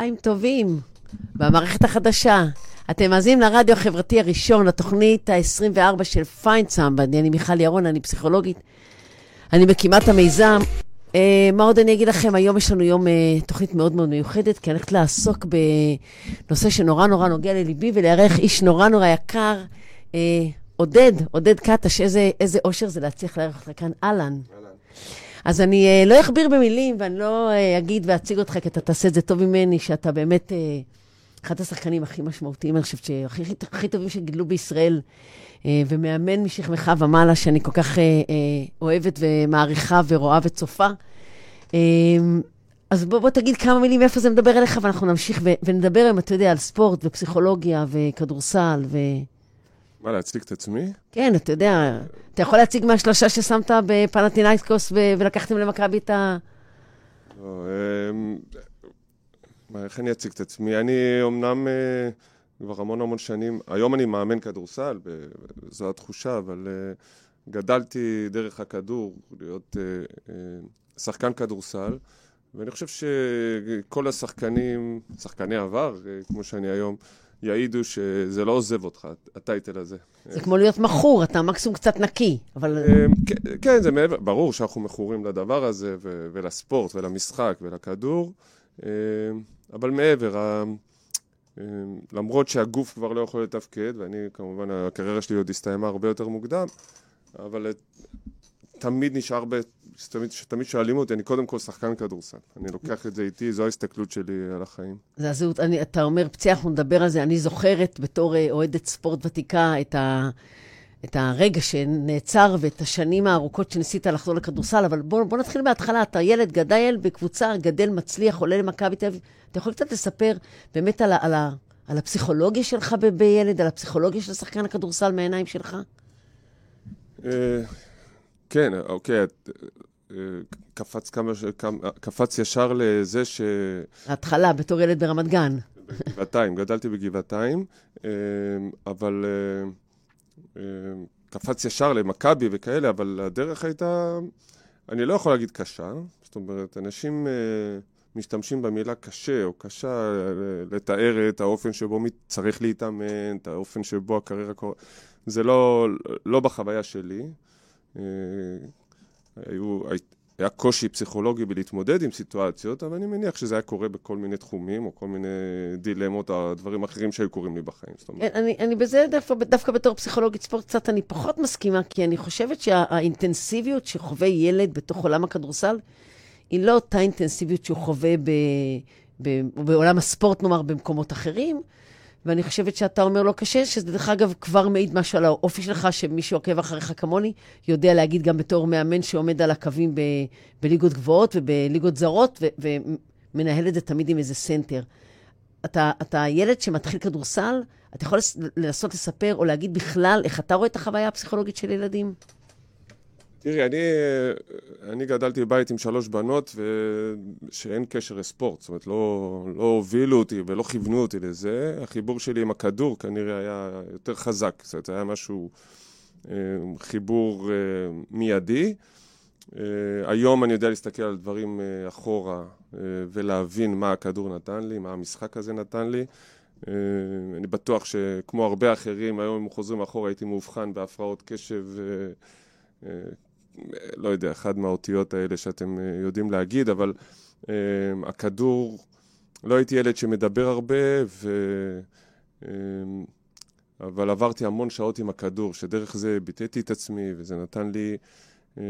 צהריים טובים, במערכת החדשה. אתם מאזינים לרדיו החברתי הראשון, לתוכנית ה-24 של פיינדסאם. אני מיכל ירון, אני פסיכולוגית. אני מקימת המיזם. אה, מה עוד אני אגיד לכם? היום יש לנו יום אה, תוכנית מאוד מאוד מיוחדת, כי אני הולכת לעסוק בנושא שנורא נורא נוגע לליבי, ולארח איש נורא נורא יקר, אה, עודד, עודד קטש, איזה, איזה אושר זה להצליח לארח אותך כאן. אהלן. אז אני uh, לא אכביר במילים, ואני לא uh, אגיד ואציג אותך, כי אתה תעשה את זה טוב ממני, שאתה באמת uh, אחד השחקנים הכי משמעותיים, אני חושבת שהכי הכי טובים שגידלו בישראל, uh, ומאמן משכמך ומעלה, שאני כל כך uh, uh, אוהבת ומעריכה ורואה וצופה. Uh, אז בוא, בוא תגיד כמה מילים איפה זה מדבר אליך, ואנחנו נמשיך ונדבר היום, אתה יודע, על ספורט ופסיכולוגיה וכדורסל ו... מה, להציג את עצמי? כן, אתה יודע, אתה יכול להציג מהשלושה ששמת בפנטינאיקוס ולקחתם למכבי את ה... לא, אמ, מה, איך אני אציג את עצמי? אני אמנם אה, כבר המון המון שנים, היום אני מאמן כדורסל, זו התחושה, אבל אה, גדלתי דרך הכדור להיות אה, שחקן כדורסל, ואני חושב שכל השחקנים, שחקני עבר, כמו שאני היום, יעידו שזה לא עוזב אותך, הטייטל הזה. זה כמו להיות מכור, אתה מקסימום קצת נקי, אבל... אמ, כן, זה מעבר, ברור שאנחנו מכורים לדבר הזה, ולספורט, ולמשחק, ולכדור, אמ, אבל מעבר, אמ, למרות שהגוף כבר לא יכול לתפקד, ואני כמובן, הקריירה שלי עוד הסתיימה הרבה יותר מוקדם, אבל תמיד נשאר ב... תמיד שואלים אותי, אני קודם כל שחקן כדורסל. אני לוקח את זה איתי, זו ההסתכלות שלי על החיים. זה הזהות, אני, אתה אומר פציעה, אנחנו נדבר על זה. אני זוכרת בתור אה, אוהדת ספורט ותיקה את, ה, את הרגע שנעצר ואת השנים הארוכות שניסית לחזור לכדורסל, אבל בוא, בוא נתחיל מההתחלה. אתה ילד, גדל בקבוצה, גדל, מצליח, עולה למכבי תל אביב. אתה יכול קצת לספר באמת על, על, על, על הפסיכולוגיה שלך בילד, על הפסיכולוגיה של שחקן הכדורסל מהעיניים שלך? אה, כן, אוקיי, קפץ כמה ש... קפץ ישר לזה ש... ההתחלה, בתור ילד ברמת גן. בגבעתיים, גדלתי בגבעתיים, אמ, אבל אמ, קפץ ישר למכבי וכאלה, אבל הדרך הייתה, אני לא יכול להגיד קשה, זאת אומרת, אנשים משתמשים במילה קשה או קשה לתאר את האופן שבו צריך להתאמן, את האופן שבו הקריירה קורית, זה לא, לא בחוויה שלי. היו, היה קושי פסיכולוגי בלהתמודד עם סיטואציות, אבל אני מניח שזה היה קורה בכל מיני תחומים, או כל מיני דילמות, או דברים אחרים שהיו קורים לי בחיים. זאת אומרת. אני, אני בזה דווקא, דווקא בתור פסיכולוגית ספורט קצת אני פחות מסכימה, כי אני חושבת שהאינטנסיביות שחווה ילד בתוך עולם הכדורסל, היא לא אותה אינטנסיביות שהוא חווה ב, ב, בעולם הספורט, נאמר, במקומות אחרים. ואני חושבת שאתה אומר לא קשה, שזה דרך אגב כבר מעיד משהו על האופי שלך, שמי שעוקב אחריך כמוני, יודע להגיד גם בתור מאמן שעומד על הקווים ב- בליגות גבוהות ובליגות זרות, ו- ומנהל את זה תמיד עם איזה center. אתה, אתה ילד שמתחיל כדורסל, אתה יכול לנסות לספר או להגיד בכלל איך אתה רואה את החוויה הפסיכולוגית של ילדים? תראי, אני, אני גדלתי בבית עם שלוש בנות שאין קשר לספורט, זאת אומרת, לא, לא הובילו אותי ולא כיוונו אותי לזה. החיבור שלי עם הכדור כנראה היה יותר חזק, זאת אומרת, היה משהו, אה, חיבור אה, מיידי. אה, היום אני יודע להסתכל על דברים אחורה ולהבין מה הכדור נתן לי, מה המשחק הזה נתן לי. אני בטוח שכמו הרבה אחרים, היום אם חוזרים אחורה הייתי מאובחן בהפרעות קשב לא יודע, אחד מהאותיות האלה שאתם אה, יודעים להגיד, אבל uh, הכדור, לא הייתי ילד שמדבר הרבה, ו... Uh, אבל עברתי המון שעות עם הכדור, שדרך זה ביטאתי את עצמי, וזה נתן לי uh,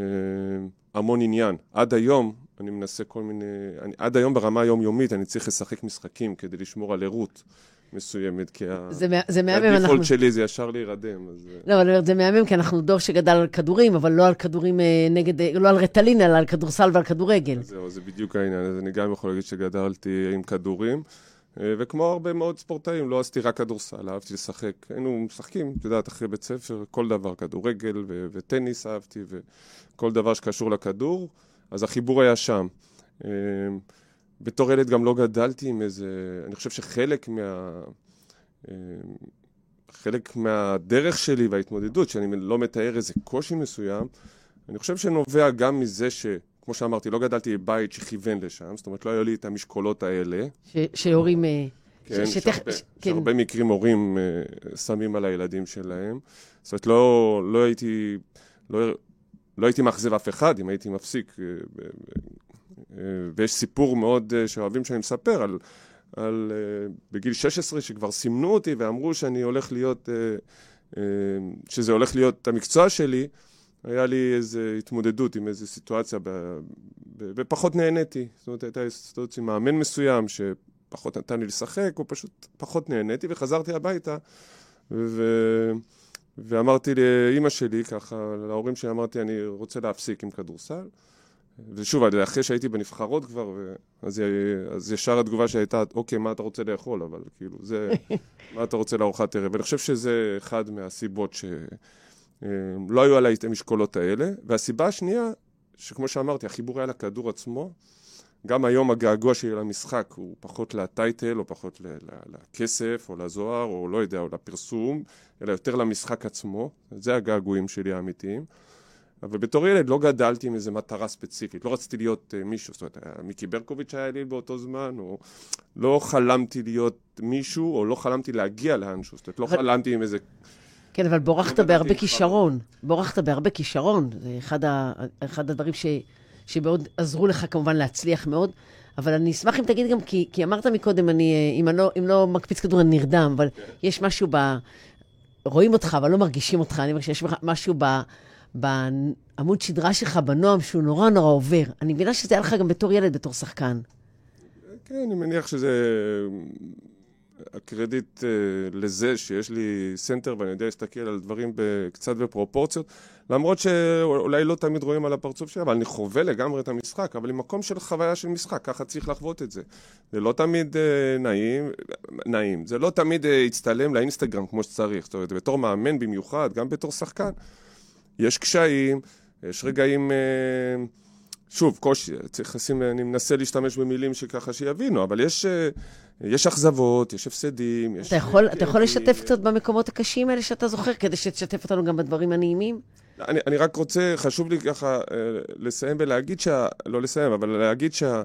המון עניין. עד היום אני מנסה כל מיני... אני, עד היום ברמה היומיומית אני צריך לשחק משחקים כדי לשמור על ערות. מסוימת, כי זה, זה מהמם, הדיפולט אנחנו... שלי זה ישר להירדם. אז... לא, אבל אני אומרת, זה מהמם, כי אנחנו דור שגדל על כדורים, אבל לא על כדורים אה, נגד, אה, לא על רטלין, אלא על כדורסל ועל כדורגל. זהו, זה בדיוק העניין. אז אני גם יכול להגיד שגדלתי עם כדורים, אה, וכמו הרבה מאוד ספורטאים, לא עשיתי רק כדורסל, אהבתי לשחק. היינו משחקים, את יודעת, אחרי בית ספר, כל דבר, כדורגל ו- וטניס אהבתי, וכל דבר שקשור לכדור, אז החיבור היה שם. בתור ילד גם לא גדלתי עם איזה... אני חושב שחלק מה... אה, חלק מהדרך שלי וההתמודדות, שאני לא מתאר איזה קושי מסוים, אני חושב שנובע גם מזה ש... כמו שאמרתי, לא גדלתי בבית שכיוון לשם, זאת אומרת, לא היו לי את המשקולות האלה. ש- שהורים... אה, כן, ש- שהרבה, ש- כן. שהרבה מקרים הורים אה, שמים על הילדים שלהם. זאת אומרת, לא, לא הייתי, לא, לא הייתי מאכזב אף אחד אם הייתי מפסיק. אה, ויש סיפור מאוד אה, שאוהבים שאני מספר על, על אה, בגיל 16 שכבר סימנו אותי ואמרו שאני הולך להיות, שזה הולך להיות המקצוע שלי. היה לי איזו התמודדות עם איזו סיטואציה, ופחות נהניתי. זאת אומרת, הייתה סיטואציה עם מאמן מסוים, שפחות נתן לי לשחק, או פשוט פחות נהניתי, וחזרתי הביתה, ו, ואמרתי לאימא שלי, ככה, להורים שלי, אמרתי, אני רוצה להפסיק עם כדורסל. ושוב, אחרי שהייתי בנבחרות כבר. אז, אז ישר התגובה שהייתה, אוקיי, מה אתה רוצה לאכול? אבל כאילו, זה, מה אתה רוצה לארוחת ערב? ואני חושב שזה אחד מהסיבות ש... אה, לא היו עליי את המשקולות האלה. והסיבה השנייה, שכמו שאמרתי, החיבור היה לכדור עצמו. גם היום הגעגוע שלי למשחק הוא פחות לטייטל, או פחות לכסף, או לזוהר, או לא יודע, או לפרסום, אלא יותר למשחק עצמו. זה הגעגועים שלי האמיתיים. אבל בתור ילד לא גדלתי עם איזו מטרה ספציפית, לא רציתי להיות uh, מישהו, זאת אומרת, היה מיקי ברקוביץ' היה לי באותו זמן, או לא חלמתי להיות מישהו, או לא חלמתי להגיע לאנשהו, זאת אומרת, לא אבל- חלמתי עם איזה כן, אבל בורחת לא בהרבה כישרון. בורחת בהרבה כישרון. זה אחד, ה, אחד הדברים ש, שמאוד עזרו לך כמובן להצליח מאוד. אבל אני אשמח אם תגיד גם, כי, כי אמרת מקודם, אני, אה, אם, אני לא, אם לא מקפיץ כדור אני נרדם, אבל יש משהו ב... רואים אותך, אבל לא מרגישים אותך. אני אומר שיש משהו ב... בעמוד שדרה שלך, בנועם, שהוא נורא נורא עובר. אני מבינה שזה היה לך גם בתור ילד, בתור שחקן. כן, אני מניח שזה... הקרדיט אה, לזה שיש לי center ואני יודע להסתכל על דברים קצת בפרופורציות, למרות שאולי לא תמיד רואים על הפרצוף שלי, אבל אני חווה לגמרי את המשחק, אבל עם מקום של חוויה של משחק, ככה צריך לחוות את זה. זה לא תמיד אה, נעים, נעים, זה לא תמיד אה, יצטלם לאינסטגרם כמו שצריך, זאת אומרת, בתור מאמן במיוחד, גם בתור שחקן, יש קשיים, יש רגעים... אה, שוב, קושי, צריך לשים, אני מנסה להשתמש במילים שככה שיבינו, אבל יש, אה, יש אכזבות, יש הפסדים, יש... אתה יכול, אתה יכול. לשתף קצת במקומות הקשים האלה שאתה זוכר, כדי שתשתף אותנו גם בדברים הנעימים? אני, אני רק רוצה, חשוב לי ככה אה, לסיים ולהגיד שה... לא לסיים, אבל להגיד שה...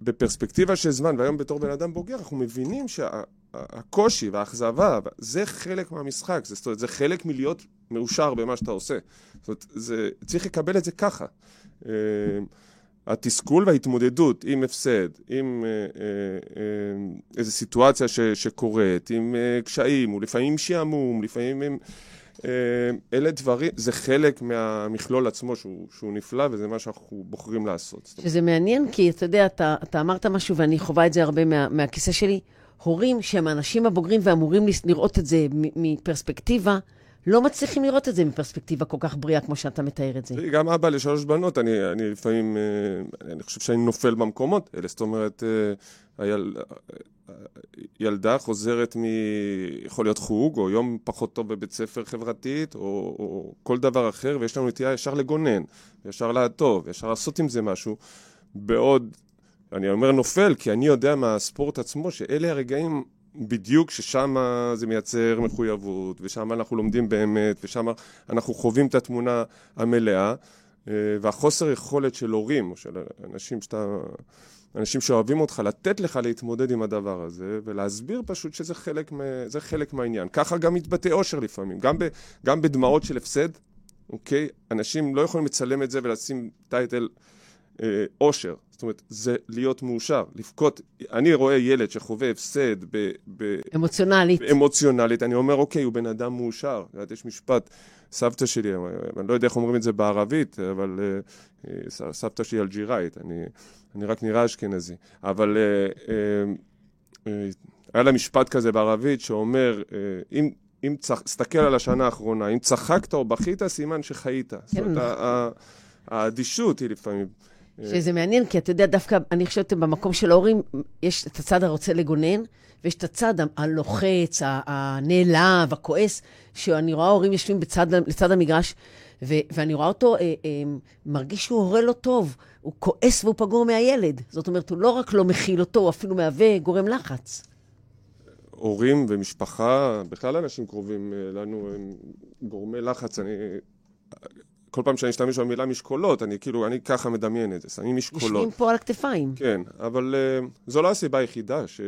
בפרספקטיבה של זמן, והיום בתור בן אדם בוגר, אנחנו מבינים שהקושי והאכזבה, זה חלק מהמשחק, זאת אומרת, זה חלק מלהיות מאושר במה שאתה עושה. זאת אומרת, זה, צריך לקבל את זה ככה. אה, התסכול וההתמודדות עם הפסד, עם אה, אה, איזו סיטואציה ש, שקורית, עם קשיים, ולפעמים שעמום, לפעמים הם... אלה דברים, זה חלק מהמכלול עצמו שהוא, שהוא נפלא, וזה מה שאנחנו בוחרים לעשות. שזה מעניין, כי אתה יודע, אתה, אתה אמרת משהו, ואני חווה את זה הרבה מה, מהכיסא שלי. הורים שהם האנשים הבוגרים ואמורים לראות את זה מפרספקטיבה, לא מצליחים לראות את זה מפרספקטיבה כל כך בריאה כמו שאתה מתאר את זה. גם אבא לשלוש בנות, אני, אני לפעמים, אה, אני חושב שאני נופל במקומות האלה, זאת אומרת, אה, היל, אה, ילדה חוזרת מ... יכול להיות חוג, או יום פחות טוב בבית ספר חברתית, או, או כל דבר אחר, ויש לנו נטייה ישר לגונן, ישר לעטוב, ישר לעשות עם זה משהו, בעוד, אני אומר נופל, כי אני יודע מהספורט עצמו, שאלה הרגעים בדיוק ששם זה מייצר מחויבות, ושם אנחנו לומדים באמת, ושם אנחנו חווים את התמונה המלאה, אה, והחוסר יכולת של הורים, או של אנשים שאתה... אנשים שאוהבים אותך, לתת לך להתמודד עם הדבר הזה, ולהסביר פשוט שזה חלק, מה, חלק מהעניין. ככה גם מתבטא אושר לפעמים, גם, ב, גם בדמעות של הפסד, אוקיי? אנשים לא יכולים לצלם את זה ולשים טייטל אה, אושר. זאת אומרת, זה להיות מאושר, לבכות. אני רואה ילד שחווה הפסד ב, ב, אמוציונלית. אמוציונלית, אני אומר, אוקיי, הוא בן אדם מאושר. את יודעת, יש משפט, סבתא שלי, אני לא יודע איך אומרים את זה בערבית, אבל uh, סבתא שלי אלג'יראית, אני, אני רק נראה אשכנזי. אבל uh, uh, היה לה משפט כזה בערבית שאומר, uh, אם... אם צח... תסתכל על השנה האחרונה, אם צחקת או בכית, סימן שחיית. זאת אומרת, ה- האדישות היא לפעמים... שזה מעניין, כי אתה יודע, דווקא, אני חושבת, במקום של ההורים, יש את הצד הרוצה לגונן, ויש את הצד הלוחץ, הנעלב, הכועס, שאני רואה הורים יושבים בצד, לצד המגרש, ו- ואני רואה אותו אה, אה, מרגיש שהוא הורה לא טוב, הוא כועס והוא פגור מהילד. זאת אומרת, הוא לא רק לא מכיל אותו, הוא אפילו מהווה גורם לחץ. הורים ומשפחה, בכלל אנשים קרובים אה, לנו הם גורמי לחץ. אני... כל פעם שאני אשתמש במילה משקולות, אני כאילו, אני ככה מדמיין את זה, שמים משקולות. יושבים פה על הכתפיים. כן, אבל uh, זו לא הסיבה היחידה ש,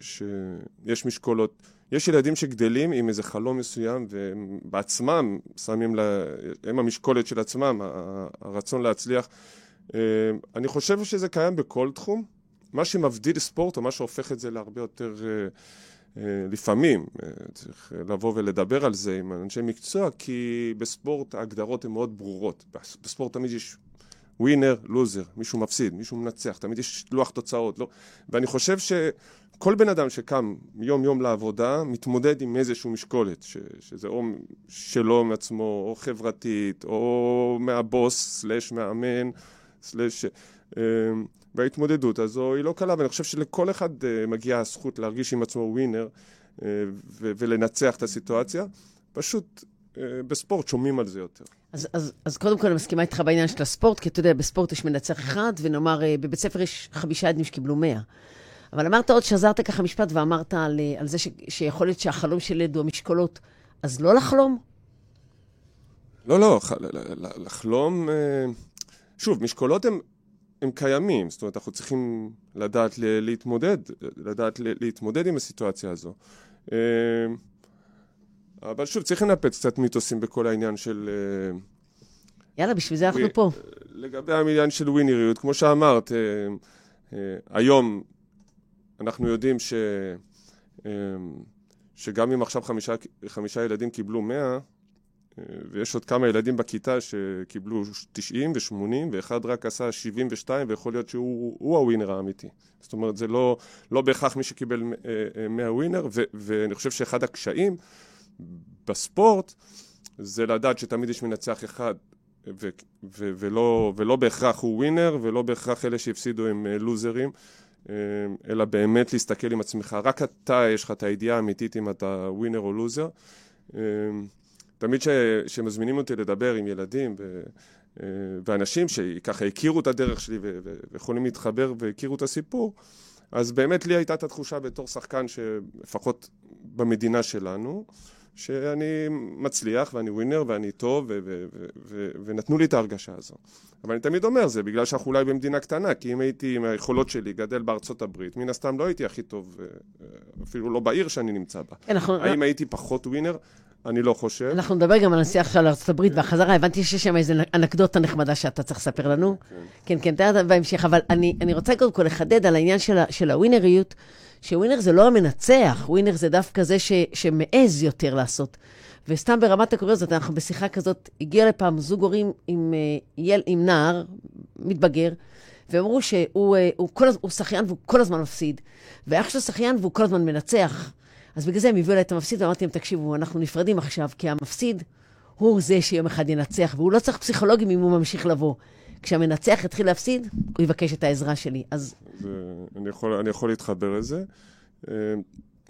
שיש משקולות. יש ילדים שגדלים עם איזה חלום מסוים, והם בעצמם שמים, לה, הם המשקולת של עצמם, הרצון להצליח. Uh, אני חושב שזה קיים בכל תחום. מה שמבדיל ספורט, או מה שהופך את זה להרבה יותר... Uh, לפעמים צריך לבוא ולדבר על זה עם אנשי מקצוע, כי בספורט ההגדרות הן מאוד ברורות. בספורט תמיד יש ווינר, לוזר, מישהו מפסיד, מישהו מנצח, תמיד יש לוח תוצאות. לא? ואני חושב שכל בן אדם שקם יום-יום לעבודה, מתמודד עם איזושהי משקולת, ש, שזה או שלו מעצמו, או חברתית, או מהבוס, סלש מאמן, סלש... וההתמודדות הזו היא לא קלה, ואני חושב שלכל אחד מגיעה הזכות להרגיש עם עצמו ווינר ולנצח את הסיטואציה. פשוט בספורט שומעים על זה יותר. אז, אז, אז קודם כל אני מסכימה איתך בעניין של הספורט, כי אתה יודע, בספורט יש מנצח אחד, ונאמר, בבית ספר יש חמישה ילדים שקיבלו מאה. אבל אמרת עוד, שזרת ככה משפט ואמרת על, על זה ש, שיכול להיות שהחלום של ילד הוא המשקולות, אז לא לחלום? לא, לא, לחלום... שוב, משקולות הן הם קיימים, זאת אומרת, אנחנו צריכים לדעת להתמודד, לדעת להתמודד עם הסיטואציה הזו. אבל שוב, צריך לנפץ קצת מיתוסים בכל העניין של... יאללה, בשביל זה אנחנו פה. לגבי העניין של ווינריות, כמו שאמרת, היום אנחנו יודעים ש... שגם אם עכשיו חמישה, חמישה ילדים קיבלו מאה, ויש עוד כמה ילדים בכיתה שקיבלו 90 ו-80, ואחד רק עשה 72, ויכול להיות שהוא הווינר האמיתי. זאת אומרת, זה לא, לא בהכרח מי שקיבל 100 ווינר, ו- ואני חושב שאחד הקשיים בספורט זה לדעת שתמיד יש מנצח אחד, ולא, ולא בהכרח הוא ווינר, ולא בהכרח אלה שהפסידו הם לוזרים. אלא באמת להסתכל עם עצמך, רק אתה יש לך את הידיעה האמיתית אם אתה ווינר או לוזר. תמיד כשמזמינים אותי לדבר עם ילדים ו, ואנשים שככה הכירו את הדרך שלי ויכולים להתחבר והכירו את הסיפור, אז באמת לי הייתה את התחושה בתור שחקן שלפחות במדינה שלנו, שאני מצליח ואני ווינר ואני טוב ו- ו- ו- ונתנו לי את ההרגשה הזו. אבל אני תמיד אומר, זה בגלל שאנחנו אולי במדינה קטנה, כי אם הייתי עם היכולות שלי גדל בארצות הברית, מן הסתם לא הייתי הכי טוב, אפילו לא בעיר שאני נמצא בה. כן, אנחנו... האם הייתי פחות ווינר? אני לא חושב. אנחנו נדבר גם על הנסיעה עכשיו הברית והחזרה, הבנתי שיש שם איזו אנקדוטה נחמדה שאתה צריך לספר לנו. כן, כן, תראה בהמשך, אבל אני, אני רוצה קודם כל לחדד על העניין של, של הווינריות, שווינר זה לא המנצח, ווינר זה דווקא זה ש, שמעז יותר לעשות. וסתם ברמת הקוריוזות, אנחנו בשיחה כזאת, הגיע לפעם זוג הורים עם, עם, עם נער, מתבגר, והם אמרו שהוא הוא כל, הוא שחיין והוא כל הזמן מפסיד, ואח שלו שחיין והוא כל הזמן מנצח. אז בגלל זה הם הביאו אליי את המפסיד, ואמרתי להם, תקשיבו, אנחנו נפרדים עכשיו, כי המפסיד הוא זה שיום אחד ינצח, והוא לא צריך פסיכולוגים אם הוא ממשיך לבוא. כשהמנצח יתחיל להפסיד, הוא יבקש את העזרה שלי. אז... אני יכול, אני יכול להתחבר לזה.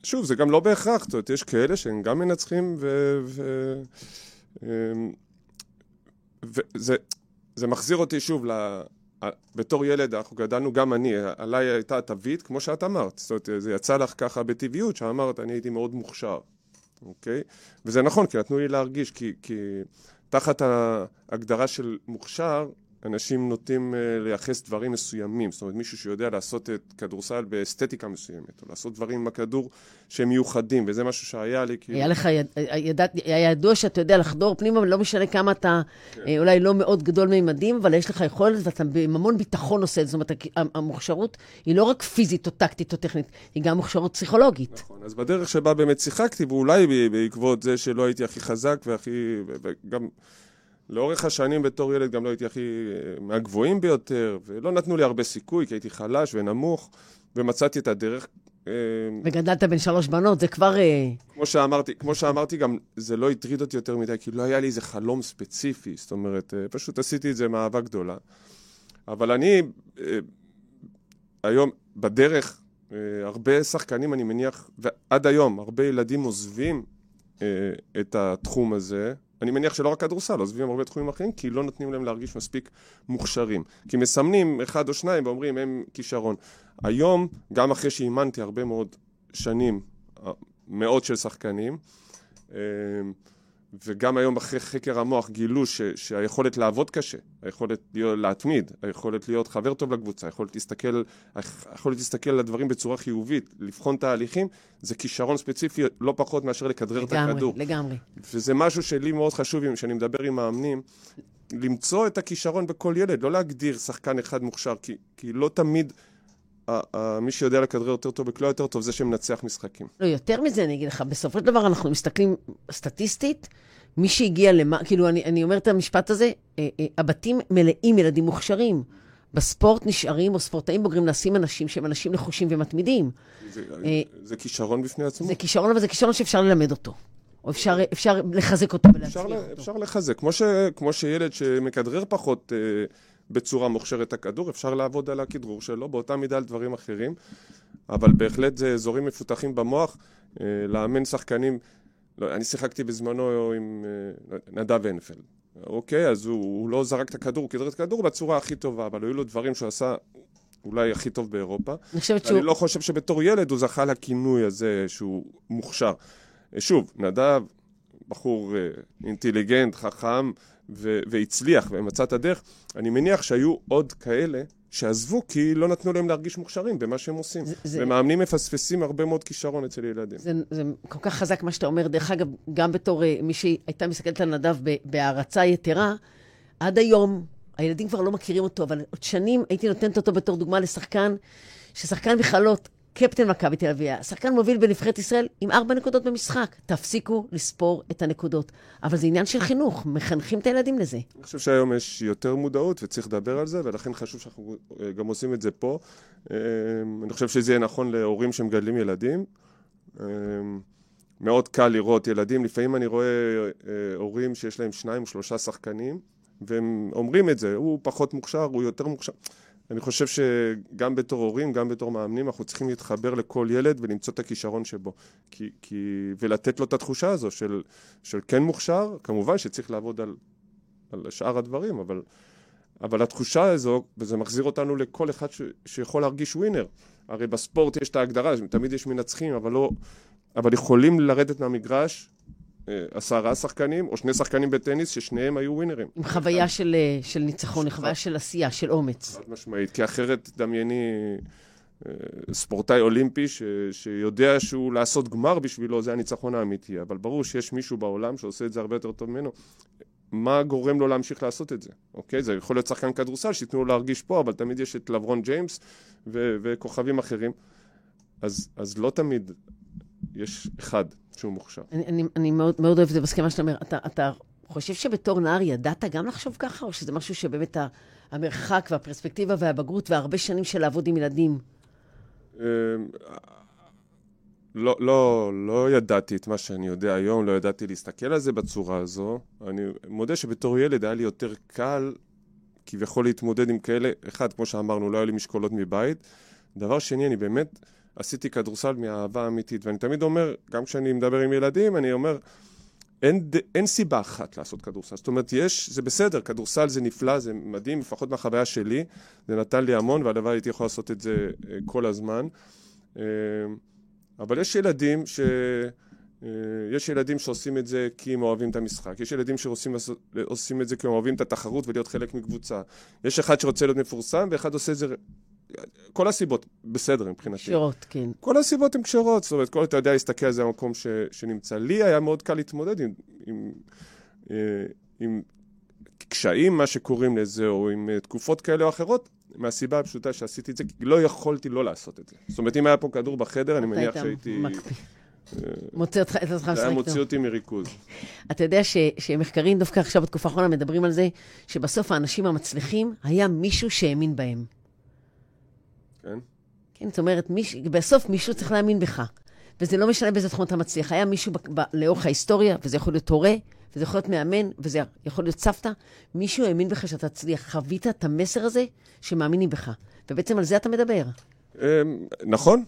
שוב, זה גם לא בהכרח, זאת אומרת, יש כאלה שהם גם מנצחים, ו... ו... וזה זה מחזיר אותי שוב ל... בתור ילד, אנחנו גדלנו, גם אני, עליי הייתה תווית, כמו שאת אמרת. זאת אומרת, זה יצא לך ככה בטבעיות, שאמרת, אני הייתי מאוד מוכשר, אוקיי? וזה נכון, כי נתנו לי להרגיש, כי, כי תחת ההגדרה של מוכשר, אנשים נוטים uh, לייחס דברים מסוימים, זאת אומרת מישהו שיודע לעשות את כדורסל באסתטיקה מסוימת, או לעשות דברים עם הכדור שהם מיוחדים, וזה משהו שהיה לי כאילו... היה לך, יד, ידע, היה ידוע שאתה יודע לחדור פנימה, לא משנה כמה אתה כן. אה, אולי לא מאוד גדול מימדים, אבל יש לך יכולת ואתה עם המון ביטחון עושה את זה, זאת אומרת המוכשרות היא לא רק פיזית או טקטית או טכנית, היא גם מוכשרות פסיכולוגית. נכון, אז בדרך שבה באמת שיחקתי, ואולי בעקבות זה שלא הייתי הכי חזק והכי... וגם... לאורך השנים בתור ילד גם לא הייתי הכי אה, מהגבוהים ביותר, ולא נתנו לי הרבה סיכוי, כי הייתי חלש ונמוך, ומצאתי את הדרך. אה, וגדלת בין שלוש בנות, זה כבר... אה, כמו שאמרתי, כמו שאמרתי גם, זה לא הטריד אותי יותר מדי, כי לא היה לי איזה חלום ספציפי, זאת אומרת, פשוט עשיתי את זה מאהבה גדולה. אבל אני, היום, בדרך, הרבה שחקנים, אני מניח, ועד היום, הרבה ילדים עוזבים את התחום הזה, אני מניח שלא רק כדורסל, עוזבים הרבה תחומים אחרים, כי לא נותנים להם להרגיש מספיק מוכשרים. כי מסמנים אחד או שניים ואומרים, הם כישרון. היום, גם אחרי שאימנתי הרבה מאוד שנים, מאות של שחקנים, וגם היום אחרי חקר המוח גילו ש, שהיכולת לעבוד קשה, היכולת להיות, להתמיד, היכולת להיות חבר טוב לקבוצה, היכולת להסתכל, היכולת להסתכל על הדברים בצורה חיובית, לבחון תהליכים, זה כישרון ספציפי לא פחות מאשר לכדרר את הכדור. לגמרי, לגמרי. וזה משהו שלי מאוד חשוב, כשאני מדבר עם מאמנים, למצוא את הכישרון בכל ילד, לא להגדיר שחקן אחד מוכשר, כי, כי לא תמיד... מי שיודע לכדרר יותר טוב וכלא יותר טוב, זה שמנצח משחקים. לא, יותר מזה, אני אגיד לך, בסופו של דבר אנחנו מסתכלים סטטיסטית, מי שהגיע למה, כאילו, אני, אני אומרת את המשפט הזה, אה, אה, הבתים מלאים ילדים מוכשרים. בספורט נשארים, או ספורטאים בוגרים, נעשים אנשים שהם אנשים נחושים ומתמידים. זה, אה, זה כישרון בפני עצמו. זה כישרון, אבל זה כישרון שאפשר ללמד אותו. או אפשר, אפשר לחזק אותו ולהצליח אותו. אפשר לחזק. כמו, ש, כמו שילד שמכדרר פחות... אה, בצורה מוכשרת הכדור, אפשר לעבוד על הכדרור שלו, באותה מידה על דברים אחרים, אבל בהחלט זה אזורים מפותחים במוח, אה, לאמן שחקנים, לא, אני שיחקתי בזמנו עם אה, נדב הנפלד, אוקיי, אז הוא, הוא לא זרק את הכדור, הוא כדר את הכדור בצורה הכי טובה, אבל היו לו דברים שהוא עשה אולי הכי טוב באירופה. אני חושבת שהוא... אני לא חושב שבתור ילד הוא זכה לכינוי הזה שהוא מוכשר. אה, שוב, נדב, בחור אינטליגנט, חכם, ו- והצליח ומצא את הדרך, אני מניח שהיו עוד כאלה שעזבו כי לא נתנו להם להרגיש מוכשרים במה שהם עושים. זה, ומאמנים מפספסים הרבה מאוד כישרון אצל ילדים. זה, זה כל כך חזק מה שאתה אומר. דרך אגב, גם בתור uh, מי שהייתה מסתכלת על נדב בהערצה יתרה, עד היום הילדים כבר לא מכירים אותו, אבל עוד שנים הייתי נותנת אותו בתור דוגמה לשחקן, ששחקן בכלל לא קפטן מכבי תל אביב, השחקן מוביל בנבחרת ישראל עם ארבע נקודות במשחק. תפסיקו לספור את הנקודות. אבל זה עניין של חינוך, מחנכים את הילדים לזה. אני חושב שהיום יש יותר מודעות וצריך לדבר על זה, ולכן חשוב שאנחנו אה, גם עושים את זה פה. אה, אני חושב שזה יהיה נכון להורים שמגדלים ילדים. אה, מאוד קל לראות ילדים, לפעמים אני רואה הורים שיש להם שניים או שלושה שחקנים, והם אומרים את זה, הוא פחות מוכשר, הוא יותר מוכשר. אני חושב שגם בתור הורים, גם בתור מאמנים, אנחנו צריכים להתחבר לכל ילד ולמצוא את הכישרון שבו. כי, כי, ולתת לו את התחושה הזו של, של כן מוכשר, כמובן שצריך לעבוד על, על שאר הדברים, אבל, אבל התחושה הזו, וזה מחזיר אותנו לכל אחד ש, שיכול להרגיש ווינר. הרי בספורט יש את ההגדרה, תמיד יש מנצחים, אבל לא... אבל יכולים לרדת מהמגרש עשרה שחקנים, או שני שחקנים בטניס, ששניהם היו ווינרים. עם חוויה של, אה, של ניצחון, חוויה של עשייה, של אומץ. חד משמעית, כי אחרת דמייני אה, ספורטאי אולימפי ש, שיודע שהוא לעשות גמר בשבילו, זה הניצחון האמיתי. אבל ברור שיש מישהו בעולם שעושה את זה הרבה יותר טוב ממנו. מה גורם לו להמשיך לעשות את זה, אוקיי? זה יכול להיות שחקן כדורסל, שייתנו לו להרגיש פה, אבל תמיד יש את לברון ג'יימס ו- וכוכבים אחרים. אז, אז לא תמיד יש אחד שהוא מוכשר. אני, אני, אני מאוד, מאוד אוהב את זה בסכמה שאתה אומר. אתה, אתה חושב שבתור נער ידעת גם לחשוב ככה, או שזה משהו שבאמת המרחק והפרספקטיבה והבגרות והרבה שנים של לעבוד עם ילדים? אמ, לא, לא, לא ידעתי את מה שאני יודע היום, לא ידעתי להסתכל על זה בצורה הזו. אני מודה שבתור ילד היה לי יותר קל כביכול להתמודד עם כאלה, אחד, כמו שאמרנו, לא היו לי משקולות מבית. דבר שני, אני באמת... עשיתי כדורסל מאהבה אמיתית, ואני תמיד אומר, גם כשאני מדבר עם ילדים, אני אומר, אין, אין סיבה אחת לעשות כדורסל. זאת אומרת, יש, זה בסדר, כדורסל זה נפלא, זה מדהים, לפחות מהחוויה שלי, זה נתן לי המון, והלוואי הייתי יכול לעשות את זה אה, כל הזמן. אה, אבל יש ילדים ש... אה, יש ילדים שעושים את זה כי הם אוהבים את המשחק, יש ילדים שעושים את זה כי הם אוהבים את התחרות ולהיות חלק מקבוצה. יש אחד שרוצה להיות מפורסם ואחד עושה את זה כל הסיבות בסדר מבחינתי. קשרות, כן. כל הסיבות הן קשרות, זאת אומרת, כל אתה יודע להסתכל על זה במקום ש, שנמצא. לי היה מאוד קל להתמודד עם, עם, אה, עם קשיים, מה שקוראים לזה, או עם אה, תקופות כאלה או אחרות, מהסיבה הפשוטה שעשיתי את זה, כי לא יכולתי לא לעשות את זה. זאת אומרת, אם היה פה כדור בחדר, אני מניח שהייתי... אה, מוציא אותך, את עצמך זה היה מוציא אותי מריכוז. אתה יודע שמחקרים דווקא עכשיו בתקופה האחרונה מדברים על זה, שבסוף האנשים המצליחים, היה מישהו שהאמין בהם. כן? זאת אומרת, מיש... בסוף מישהו צריך להאמין בך. וזה לא משנה באיזה תחום אתה מצליח. היה מישהו ב... ב... לאורך ההיסטוריה, וזה יכול להיות הורה, וזה יכול להיות מאמן, וזה יכול להיות סבתא, מישהו האמין בך שאתה תצליח. חווית את המסר הזה שמאמינים בך. ובעצם על זה אתה מדבר. אמ, נכון,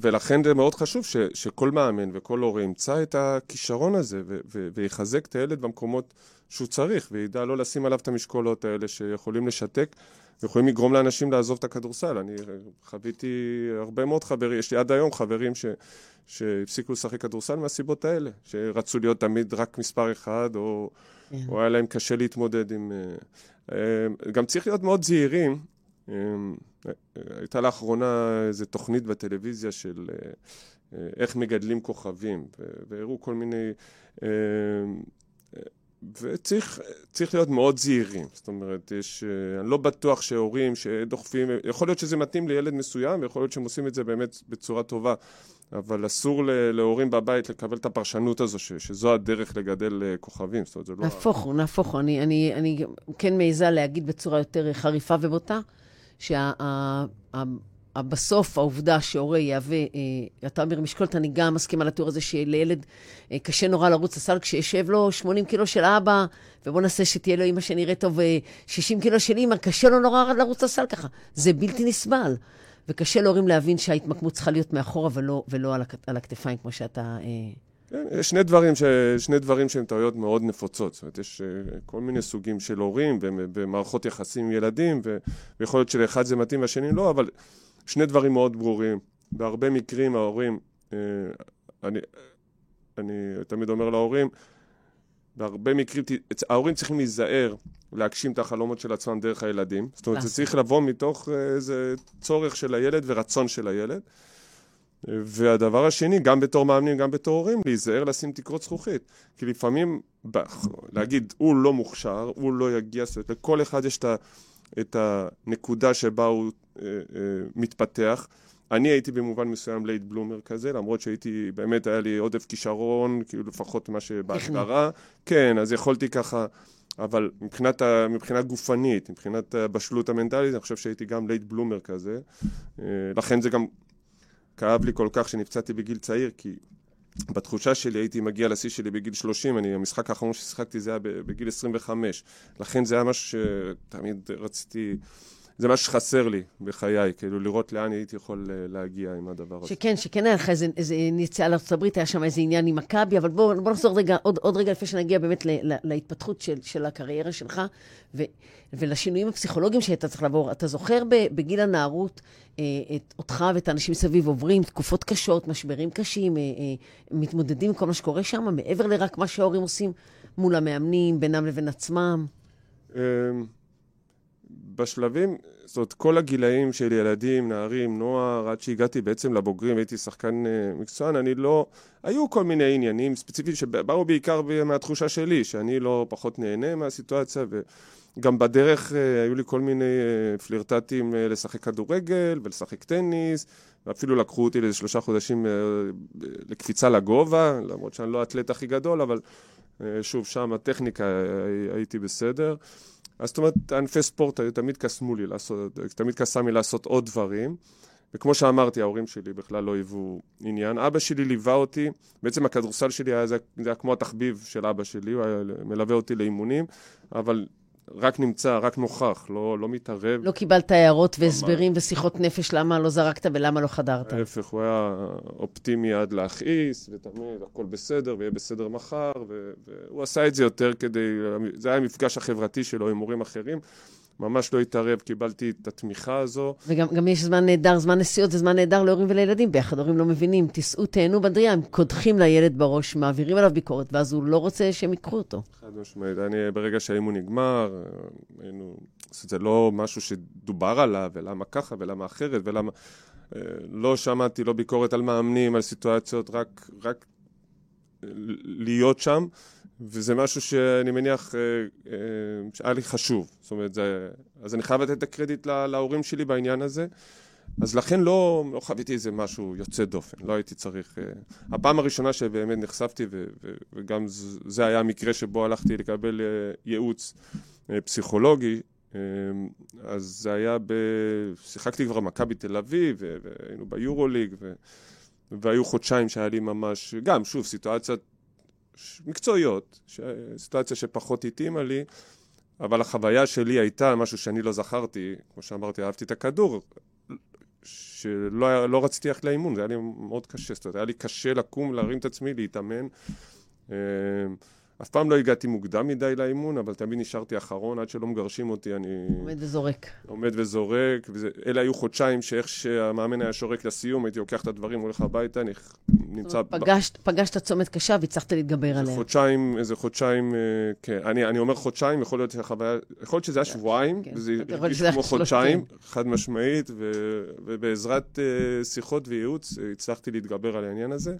ולכן זה מאוד חשוב ש, שכל מאמן וכל הורה ימצא את הכישרון הזה ו, ו, ויחזק את הילד במקומות שהוא צריך, וידע לא לשים עליו את המשקולות האלה שיכולים לשתק יכולים לגרום לאנשים לעזוב את הכדורסל. אני חוויתי הרבה מאוד חברים, יש לי עד היום חברים ש, שהפסיקו לשחק כדורסל מהסיבות האלה, שרצו להיות תמיד רק מספר אחד, או, כן. או היה להם קשה להתמודד עם... אה, אה, גם צריך להיות מאוד זהירים. אה, הייתה לאחרונה איזו תוכנית בטלוויזיה של איך מגדלים כוכבים, והראו כל מיני... וצריך להיות מאוד זהירים. זאת אומרת, יש, אני לא בטוח שהורים שדוחפים, יכול להיות שזה מתאים לילד מסוים, ויכול להיות שהם עושים את זה באמת בצורה טובה, אבל אסור להורים בבית לקבל את הפרשנות הזו, ש, שזו הדרך לגדל אה, כוכבים. זאת אומרת, זה לא... נהפוך הוא, נהפוך הוא. אני, אני, אני כן מעיזה להגיד בצורה יותר חריפה ובוטה, שה... בסוף העובדה שהורה יהווה, אה, אתה אומר משקולת, אני גם מסכימה לתיאור הזה שלילד אה, קשה נורא לרוץ לסל כשישב לו 80 קילו של אבא, ובוא נעשה שתהיה לו אימא שנראה טוב, אה, 60 קילו של אימא, קשה לו נורא לרוץ לסל ככה. זה בלתי נסבל. וקשה להורים להבין שההתמקמות צריכה להיות מאחורה ולא, ולא על, הכ, על הכתפיים, כמו שאתה... אה... כן, שני דברים, ש... שני דברים שהם טעויות מאוד נפוצות. זאת אומרת, יש אה, כל מיני סוגים של הורים במערכות יחסים עם ילדים, ויכול להיות שלאחד זה מתאים והשני לא, אבל שני דברים מאוד ברורים. בהרבה מקרים ההורים, אה, אני, אני תמיד אומר להורים, בהרבה מקרים, ההורים צריכים להיזהר להגשים את החלומות של עצמם דרך הילדים. זאת אומרת, זה נכון. צריך לבוא מתוך אה, איזה צורך של הילד ורצון של הילד. והדבר השני, גם בתור מאמנים, גם בתור הורים, להיזהר לשים תקרות זכוכית. כי לפעמים, להגיד, הוא לא מוכשר, הוא לא יגיע, זאת אומרת, לכל אחד יש את הנקודה שבה הוא אה, אה, מתפתח. אני הייתי במובן מסוים late bloomer כזה, למרות שהייתי, באמת היה לי עודף כישרון, כאילו לפחות מה שבהגדרה. כן, אז יכולתי ככה, אבל מבחינת, מבחינה גופנית, מבחינת הבשלות המנטלית, אני חושב שהייתי גם late bloomer כזה. אה, לכן זה גם כאב לי כל כך שנפצעתי בגיל צעיר, כי בתחושה שלי הייתי מגיע לשיא שלי בגיל 30, אני, המשחק האחרון ששיחקתי זה היה בגיל 25. לכן זה היה משהו שתמיד רציתי... זה מה שחסר לי בחיי, כאילו לראות לאן הייתי יכול אה, להגיע עם הדבר הזה. שכן, שכן היה לך איזה, איזה נסיעה לארה"ב, היה שם איזה עניין עם מכבי, אבל בואו בוא נחזור רגע, עוד, עוד רגע לפני שנגיע באמת ל, ל, להתפתחות של, של הקריירה שלך ו, ולשינויים הפסיכולוגיים שהיית צריך לעבור. אתה זוכר בגיל הנערות אה, את אותך ואת האנשים מסביב עוברים תקופות קשות, משברים קשים, אה, מתמודדים עם כל מה שקורה שם, מעבר לרק מה שההורים עושים מול המאמנים, בינם לבין עצמם? בשלבים, זאת אומרת, כל הגילאים של ילדים, נערים, נוער, עד שהגעתי בעצם לבוגרים, הייתי שחקן uh, מקצוען, אני לא... היו כל מיני עניינים ספציפיים שבאו בעיקר מהתחושה שלי, שאני לא פחות נהנה מהסיטואציה, וגם בדרך uh, היו לי כל מיני uh, פלירטטים uh, לשחק כדורגל ולשחק טניס, ואפילו לקחו אותי לאיזה שלושה חודשים uh, לקפיצה לגובה, למרות שאני לא האתלט הכי גדול, אבל uh, שוב, שם הטכניקה הייתי בסדר. אז זאת אומרת, ענפי ספורט היו תמיד קסמו לי לעשות, תמיד קסם לי לעשות עוד דברים. וכמו שאמרתי, ההורים שלי בכלל לא היוו עניין. אבא שלי ליווה אותי, בעצם הכדורסל שלי היה, זה היה כמו התחביב של אבא שלי, הוא היה מלווה אותי לאימונים, אבל רק נמצא, רק נוכח, לא, לא מתערב. לא קיבלת הערות והסברים ושיחות נפש למה לא זרקת ולמה לא חדרת. ההפך, הוא היה אופטימי עד להכעיס, ותמיד הכל בסדר, ויהיה בסדר מחר, והוא עשה את זה יותר כדי, זה היה המפגש החברתי שלו עם מורים אחרים. ממש לא התערב, קיבלתי את התמיכה הזו. וגם יש זמן נהדר, זמן נסיעות זה זמן נהדר להורים ולילדים ביחד, הורים לא מבינים, תיסעו, תהנו בדרייה, הם קודחים לילד בראש, מעבירים עליו ביקורת, ואז הוא לא רוצה שהם ייקחו אותו. חד משמעית, אני, ברגע שהאימון נגמר, היינו, זה לא משהו שדובר עליו, ולמה ככה, ולמה אחרת, ולמה... אה, לא שמעתי לא ביקורת על מאמנים, על סיטואציות, רק, רק להיות שם. וזה משהו שאני מניח אה, אה, שהיה לי חשוב. זאת אומרת, זה... אז אני חייב לתת את הקרדיט להורים שלי בעניין הזה. אז לכן לא, לא חוויתי איזה משהו יוצא דופן, לא הייתי צריך... אה, הפעם הראשונה שבאמת נחשפתי, ו, ו, וגם זה היה המקרה שבו הלכתי לקבל ייעוץ פסיכולוגי, אז זה היה ב... שיחקתי כבר מכבי תל אביב, והיינו ביורוליג, ו... והיו חודשיים שהיה לי ממש, גם, שוב, סיטואציות מקצועיות, סיטואציה שפחות התאימה לי, אבל החוויה שלי הייתה משהו שאני לא זכרתי, כמו שאמרתי, אהבתי את הכדור, שלא לא רציתי ללכת לאימון, זה היה לי מאוד קשה, זאת אומרת, היה לי קשה לקום, להרים את עצמי, להתאמן. אה, אף פעם לא הגעתי מוקדם מדי לאימון, אבל תמיד נשארתי אחרון, עד שלא מגרשים אותי, אני... עומד וזורק. עומד וזורק, ואלה היו חודשיים שאיך שהמאמן היה שורק לסיום, הייתי לוקח את הדברים, הולך הביתה, אני נמצא... פגשת, פגשת צומת קשה והצלחת להתגבר עליה. חודשיים, איזה חודשיים, אה, כן. אני, אני אומר חודשיים, יכול להיות שהחוויה... יכול להיות שזה היה שבועיים, כן. וזה הרגיש כמו חודשיים, חד משמעית, ו, ובעזרת uh, שיחות וייעוץ הצלחתי להתגבר על העניין הזה.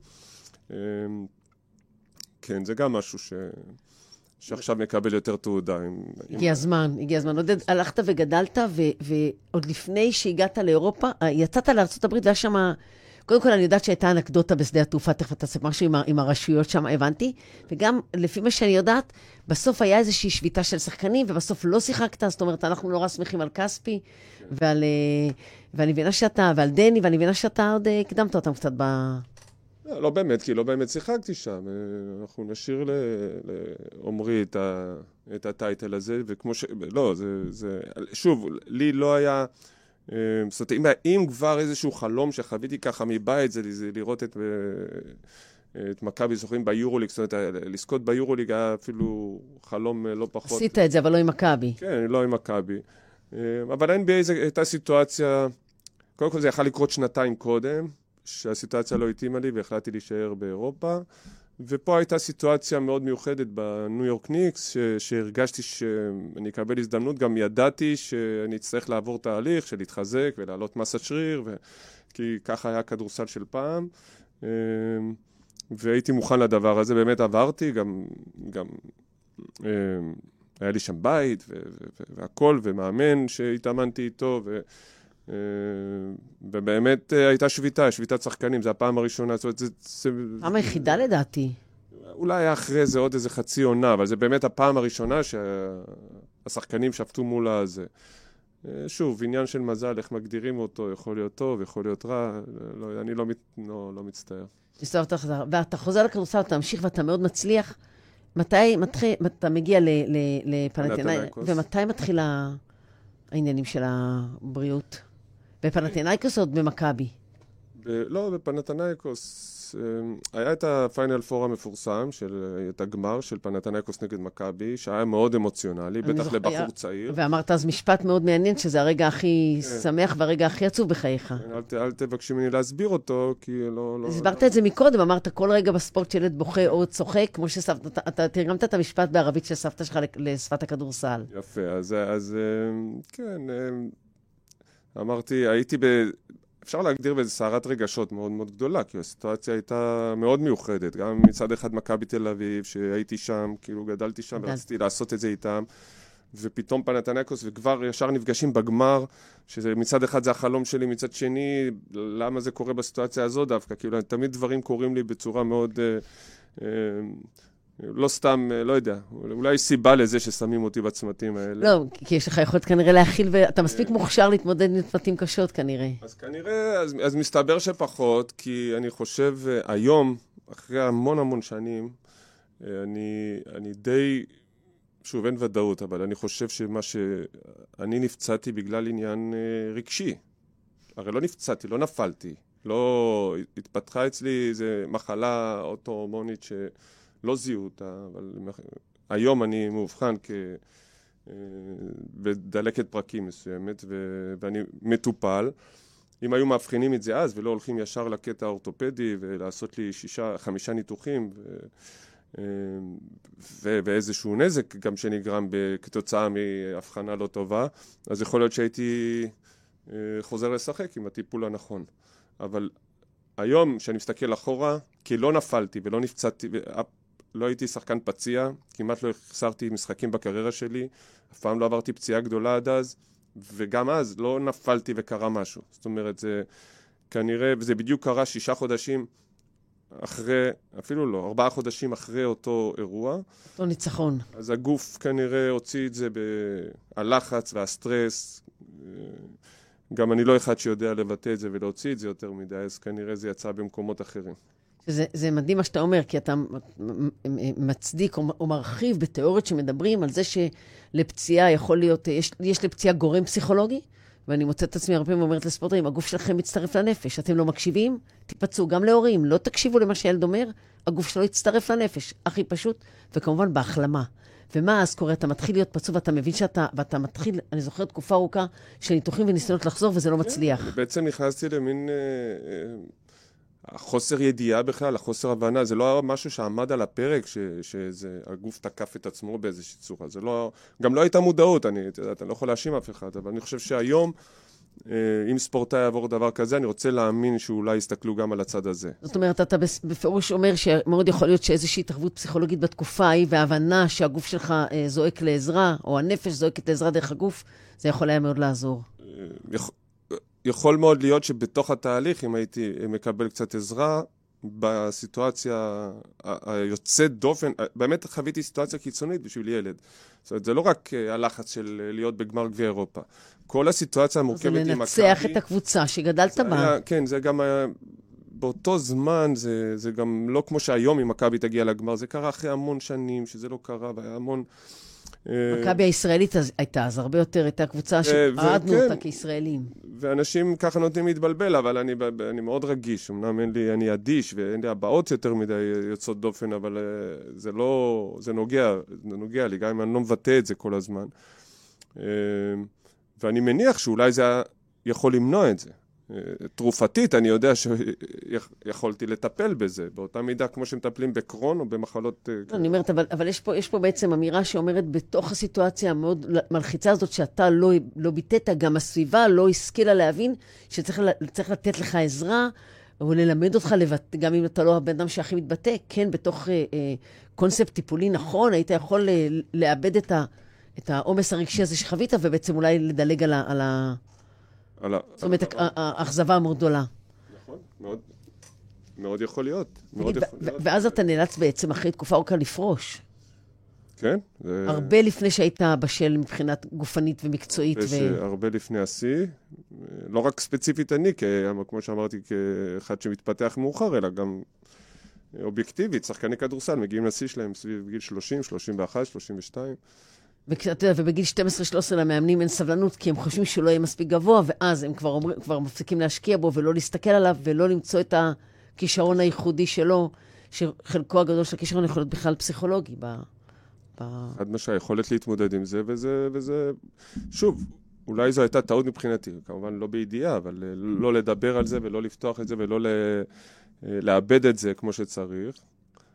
כן, זה גם משהו ש... שעכשיו מקבל יותר תעודה. הגיע הזמן, הגיע הזמן. עודד, הלכת וגדלת, ו- ועוד לפני שהגעת לאירופה, אה, יצאת לארה"ב והיה שם... קודם כל, אני יודעת שהייתה אנקדוטה בשדה התעופה, תכף תעשה משהו עם, עם הרשויות שם, הבנתי. וגם, לפי מה שאני יודעת, בסוף היה איזושהי שביתה של שחקנים, ובסוף לא שיחקת, זאת אומרת, אנחנו נורא שמחים על כספי, כן. ועל... אה, ואני מבינה שאתה, ועל דני, ואני מבינה שאתה עוד אה, הקדמת אותם קצת ב... לא, לא באמת, כי לא באמת שיחקתי שם. אה, אנחנו נשאיר לעומרי את, את הטייטל הזה, וכמו ש... לא, זה, זה... שוב, לי לא היה... אה, זאת אומרת, אם כבר איזשהו חלום שחוויתי ככה מבית, זה, זה לראות את... אה, את מכבי זוכרים ביורוליג, זאת אומרת, לזכות ביורוליג היה אפילו חלום לא פחות. עשית את זה, אבל לא עם מכבי. כן, לא עם מכבי. אבל ה-NBA הייתה סיטואציה, קודם כל זה יכול לקרות שנתיים קודם, שהסיטואציה לא התאימה לי והחלטתי להישאר באירופה. ופה הייתה סיטואציה מאוד מיוחדת בניו יורק ניקס, ש- שהרגשתי שאני אקבל הזדמנות, גם ידעתי שאני אצטרך לעבור תהליך של להתחזק ולהעלות מסת שריר, ו... כי ככה היה כדורסל של פעם. אמ, והייתי מוכן לדבר הזה, באמת עברתי, גם, גם אמ, היה לי שם בית והכל, ומאמן שהתאמנתי איתו, ו... אה, ובאמת אה, הייתה שביתה, שביתת שחקנים, זו הפעם הראשונה, זאת אומרת, זה... פעם היחידה לדעתי. אולי היה אחרי זה עוד איזה חצי עונה, אבל זה באמת הפעם הראשונה שהשחקנים שבתו מול הזה. אה, שוב, עניין של מזל, איך מגדירים אותו, יכול להיות טוב, יכול להיות רע, לא, אני לא, לא, לא מצטער. ואתה חוזר לכדורסל, אתה ממשיך ואתה מאוד מצליח. מתי מתחיל, אתה מגיע לפנתנאי, ומתי מתחיל העניינים של הבריאות? בפנתנאיקוס או במכבי? לא, בפנתנאיקוס. אמ, היה את הפיינל פור המפורסם, של, את הגמר של פנתנאיקוס נגד מכבי, שהיה מאוד אמוציונלי, בטח זוכ... לבחור היה... צעיר. ואמרת אז משפט מאוד מעניין, שזה הרגע הכי כן. שמח והרגע הכי עצוב בחייך. כן, אל, אל תבקשי ממני להסביר אותו, כי לא... לא הסברת לא... את זה מקודם, אמרת כל רגע בספורט שילד בוכה או צוחק, כמו שסבתא, אתה, אתה תרגמת את המשפט בערבית של סבתא שלך לשפת הכדורסל. יפה, אז, אז אמ, כן... אמ, אמרתי, הייתי ב... אפשר להגדיר באיזה סערת רגשות מאוד מאוד גדולה, כי הסיטואציה הייתה מאוד מיוחדת. גם מצד אחד מכבי תל אביב, שהייתי שם, כאילו גדלתי שם ורציתי לעשות את זה איתם, ופתאום פנתנקוס, וכבר ישר נפגשים בגמר, שמצד אחד זה החלום שלי, מצד שני, למה זה קורה בסיטואציה הזו דווקא? כאילו, תמיד דברים קורים לי בצורה מאוד... אה, אה, לא סתם, אה, לא יודע, אולי יש סיבה לזה ששמים אותי בצמתים האלה. לא, כי יש לך יכולת כנראה להכיל, ואתה מספיק אה. מוכשר להתמודד עם צמתים קשות כנראה. אז כנראה, אז, אז מסתבר שפחות, כי אני חושב אה, היום, אחרי המון המון שנים, אני, אני די, שוב, אין ודאות, אבל אני חושב שמה ש... אני נפצעתי בגלל עניין רגשי. הרי לא נפצעתי, לא נפלתי. לא, התפתחה אצלי איזו מחלה אוטו-הורמונית ש... לא זיהו אותה, אבל היום אני מאובחן כ... אה, בדלקת פרקים מסוימת, ו... ואני מטופל. אם היו מאבחנים את זה אז ולא הולכים ישר לקטע האורתופדי ולעשות לי שישה, חמישה ניתוחים ו... אה, ו... ואיזשהו נזק גם שנגרם כתוצאה מהבחנה לא טובה, אז יכול להיות שהייתי אה, חוזר לשחק עם הטיפול הנכון. אבל היום, כשאני מסתכל אחורה, כי לא נפלתי ולא נפצעתי, לא הייתי שחקן פציע, כמעט לא החסרתי משחקים בקריירה שלי, אף פעם לא עברתי פציעה גדולה עד אז, וגם אז לא נפלתי וקרה משהו. זאת אומרת, זה כנראה, וזה בדיוק קרה שישה חודשים אחרי, אפילו לא, ארבעה חודשים אחרי אותו אירוע. אותו ניצחון. אז הגוף כנראה הוציא את זה בלחץ והסטרס. גם אני לא אחד שיודע לבטא את זה ולהוציא את זה יותר מדי, אז כנראה זה יצא במקומות אחרים. זה, זה מדהים מה שאתה אומר, כי אתה מצדיק או, או מרחיב בתיאוריות שמדברים על זה שלפציעה יכול להיות, יש, יש לפציעה גורם פסיכולוגי, ואני מוצאת את עצמי הרבה פעמים אומרת לספורטאים, הגוף שלכם מצטרף לנפש, אתם לא מקשיבים? תיפצעו. גם להורים, לא תקשיבו למה שילד אומר, הגוף שלו יצטרף לנפש, הכי פשוט, וכמובן בהחלמה. ומה אז קורה? אתה מתחיל להיות פצוע ואתה מבין שאתה, ואתה מתחיל, אני זוכרת תקופה ארוכה של ניתוחים וניסיונות לחזור וזה לא מצליח. בעצם נכנסתי למין אה, אה, החוסר ידיעה בכלל, החוסר הבנה, זה לא היה משהו שעמד על הפרק, ש, שזה, הגוף תקף את עצמו באיזושהי צורה. זה לא, גם לא הייתה מודעות, אני, אתה יודע, אתה לא יכול להאשים אף אחד, אבל אני חושב שהיום... אה, אם ספורטאי יעבור דבר כזה, אני רוצה להאמין שאולי יסתכלו גם על הצד הזה. זאת אומרת, אתה בפירוש אומר שמאוד יכול להיות שאיזושהי התערבות פסיכולוגית בתקופה ההיא, והבנה שהגוף שלך אה, זועק לעזרה, או הנפש זועקת לעזרה דרך הגוף, זה יכול היה מאוד לעזור. אה, יכול, מאוד להיות שבתוך התהליך, אם הייתי מקבל קצת עזרה, בסיטואציה היוצאת דופן, באמת חוויתי סיטואציה קיצונית בשביל ילד. זאת אומרת, זה לא רק הלחץ של להיות בגמר גביע אירופה. כל הסיטואציה המורכבת עם מכבי... זה לנצח את הקבוצה שגדלת בה. כן, זה גם היה... באותו זמן, זה, זה גם לא כמו שהיום אם מכבי תגיע לגמר, זה קרה אחרי המון שנים, שזה לא קרה, והיה המון... אה, מכבי הישראלית הייתה אז הרבה יותר, הייתה קבוצה אה, שאהדנו אותה כישראלים. ואנשים ככה נוטים להתבלבל, אבל אני, אני מאוד רגיש. אמנם אין לי, אני אדיש ואין לי הבעות יותר מדי יוצאות דופן, אבל אה, זה לא, זה נוגע, זה נוגע לי, גם אם אני לא מבטא את זה כל הזמן. ואני מניח שאולי זה יכול למנוע את זה. תרופתית, אני יודע שיכולתי לטפל בזה, באותה מידה כמו שמטפלים בקרון או במחלות... לא, אני אומרת, אבל, אבל יש, פה, יש פה בעצם אמירה שאומרת, בתוך הסיטואציה המאוד מלחיצה הזאת, שאתה לא, לא ביטאת, גם הסביבה לא השכילה להבין שצריך לתת לך עזרה, או ללמד אותך, לבט... גם אם אתה לא הבן אדם שהכי מתבטא, כן, בתוך אה, אה, קונספט טיפולי נכון, היית יכול אה, לאבד. את העומס הרגשי הזה שחווית, ובעצם אולי לדלג על ה... על ה... על ה... זאת אומרת, האכזבה המאוד גדולה. נכון, מאוד, מאוד יכול להיות. מאוד יכול להיות. ואז אתה נאלץ בעצם אחרי תקופה ארוכה לפרוש. כן. הרבה לפני שהיית בשל מבחינת גופנית ומקצועית. ו... הרבה לפני השיא. לא רק ספציפית אני, כמו שאמרתי, כאחד שמתפתח מאוחר, אלא גם אובייקטיבית. שחקני כדורסל מגיעים לשיא שלהם סביב גיל 30, 31, 32. ואתה יודע, ובגיל 12-13 למאמנים אין סבלנות, כי הם חושבים שהוא לא יהיה מספיק גבוה, ואז הם כבר, אומר, כבר מפסיקים להשקיע בו ולא להסתכל עליו, ולא למצוא את הכישרון הייחודי שלו, שחלקו הגדול של הכישרון יכול להיות בכלל פסיכולוגי. ב, ב... חד משמעי, יכולת להתמודד עם זה, וזה, וזה... שוב, אולי זו הייתה טעות מבחינתי, כמובן לא בידיעה, אבל אה, לא לדבר על זה ולא לפתוח את זה ולא ל... אה, לאבד את זה כמו שצריך.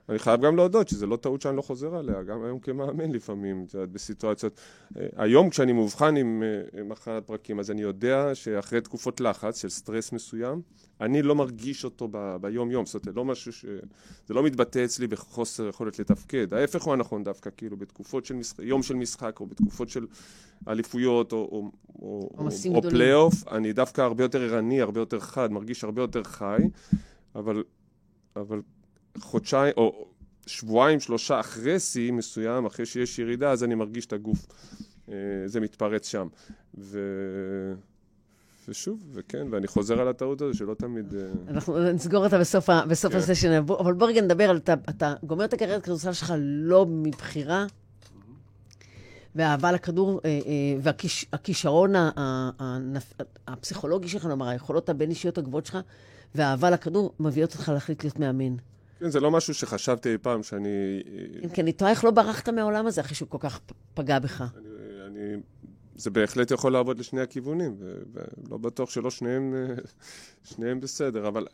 אני חייב גם להודות שזו לא טעות שאני לא חוזר עליה, גם היום כמאמן לפעמים, את יודעת, בסיטואציות. אה, היום כשאני מאובחן עם אה, מחלת פרקים, אז אני יודע שאחרי תקופות לחץ של סטרס מסוים, אני לא מרגיש אותו ב- ביום-יום, זאת אומרת, לא משהו ש... זה לא מתבטא אצלי בחוסר יכולת לתפקד, ההפך הוא הנכון דווקא, כאילו, בתקופות של משחק, יום של משחק, או בתקופות של אליפויות, או, או, או, או, או פלייאוף, אני דווקא הרבה יותר ערני, הרבה יותר חד, מרגיש הרבה יותר חי, אבל... אבל חודשיים, או שבועיים, שלושה אחרי שיא מסוים, אחרי שיש ירידה, אז אני מרגיש את הגוף. אה, זה מתפרץ שם. ו... ושוב, וכן, ואני חוזר על הטעות הזו שלא תמיד... אה, אנחנו נסגור אותה בסוף. בסוף כן. הסשן, אבל בוא רגע נדבר על... אתה, אתה גומר את הקריירת כדורסל שלך לא מבחירה, והאהבה לכדור אה, והכישרון הפסיכולוגי שלך, כלומר, היכולות הבין-אישיות הגבוהות שלך, והאהבה לכדור מביאות אותך להחליט להיות מאמן. כן, זה לא משהו שחשבתי אי פעם שאני... כן, כי אני תוהה איך לא ברחת מהעולם הזה אחרי שהוא כל כך פגע בך. אני, אני, זה בהחלט יכול לעבוד לשני הכיוונים, ולא בטוח שלא שניהם, שניהם בסדר, אבל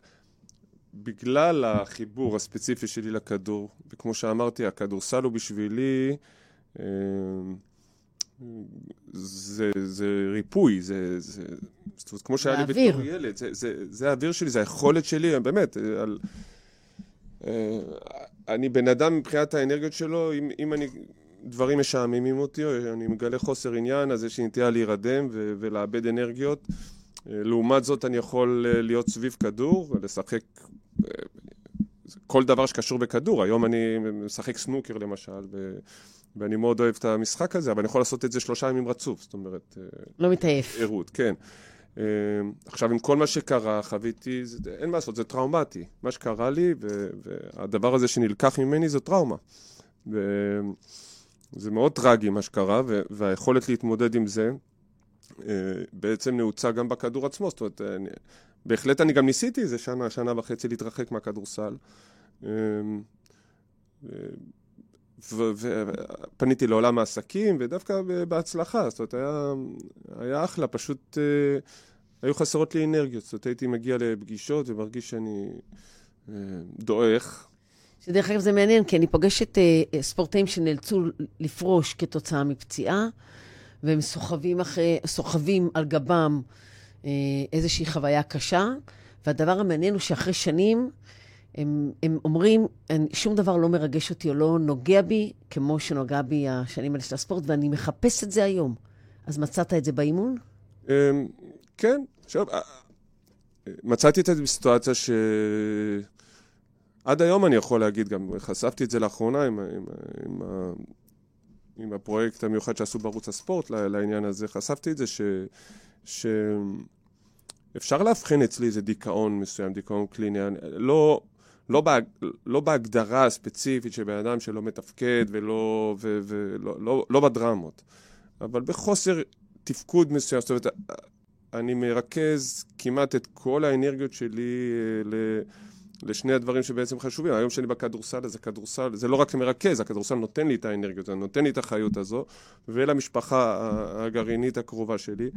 בגלל החיבור הספציפי שלי לכדור, וכמו שאמרתי, הכדורסל הוא בשבילי... אה, זה, זה ריפוי, זה, זה, זאת אומרת, כמו שהיה לי בתור ילד, זה, זה, זה האוויר שלי, זה היכולת שלי, באמת, על, אני בן אדם מבחינת האנרגיות שלו, אם, אם אני, דברים משעממים אותי, או אני מגלה חוסר עניין, אז יש לי נטייה להירדם ו- ולאבד אנרגיות. אה, לעומת זאת, אני יכול אה, להיות סביב כדור, לשחק כל דבר שקשור בכדור. היום אני משחק סנוקר למשל, ו... ואני מאוד אוהב את המשחק הזה, אבל אני יכול לעשות את זה שלושה ימים רצוף, זאת אומרת... לא מתעייף. ערות, כן. אמ, עכשיו, עם כל מה שקרה, חוויתי, זה, אין מה לעשות, זה טראומטי. מה שקרה לי, והדבר הזה שנלקח ממני זו טראומה. וזה מאוד טרגי מה שקרה, והיכולת להתמודד עם זה אה, בעצם נעוצה גם בכדור עצמו. זאת אומרת, אני, בהחלט אני גם ניסיתי איזה שנה, שנה וחצי להתרחק מהכדורסל. ופניתי לעולם העסקים, ודווקא בהצלחה, זאת אומרת, היה, היה אחלה, פשוט היו חסרות לי אנרגיות. זאת אומרת, הייתי מגיע לפגישות ומרגיש שאני דועך. שדרך אגב זה מעניין, כי אני פוגשת אה, ספורטאים שנאלצו לפרוש כתוצאה מפציעה, והם סוחבים, אחרי, סוחבים על גבם אה, איזושהי חוויה קשה, והדבר המעניין הוא שאחרי שנים, הם, הם אומרים, שום דבר לא מרגש אותי או לא נוגע בי כמו שנוגע בי השנים האלה של הספורט, ואני מחפש את זה היום. אז מצאת את זה באימון? אמ, כן, עכשיו, אה, מצאתי את זה בסיטואציה ש... עד היום אני יכול להגיד, גם חשפתי את זה לאחרונה עם, עם, עם, עם הפרויקט המיוחד שעשו בערוץ הספורט לעניין הזה, חשפתי את זה ש... ש... אפשר לאבחן אצלי איזה דיכאון מסוים, דיכאון קליני, לא, לא, בהג, לא בהגדרה הספציפית של בן אדם שלא מתפקד ולא, ו, ולא לא, לא בדרמות, אבל בחוסר תפקוד מסוים, זאת אומרת, אני מרכז כמעט את כל האנרגיות שלי אה, ל... לשני הדברים שבעצם חשובים. היום שאני בכדורסל, אז הכדורסל, זה לא רק מרכז, הכדורסל נותן לי את האנרגיות, זה נותן לי את החיות הזו, ולמשפחה הגרעינית הקרובה שלי.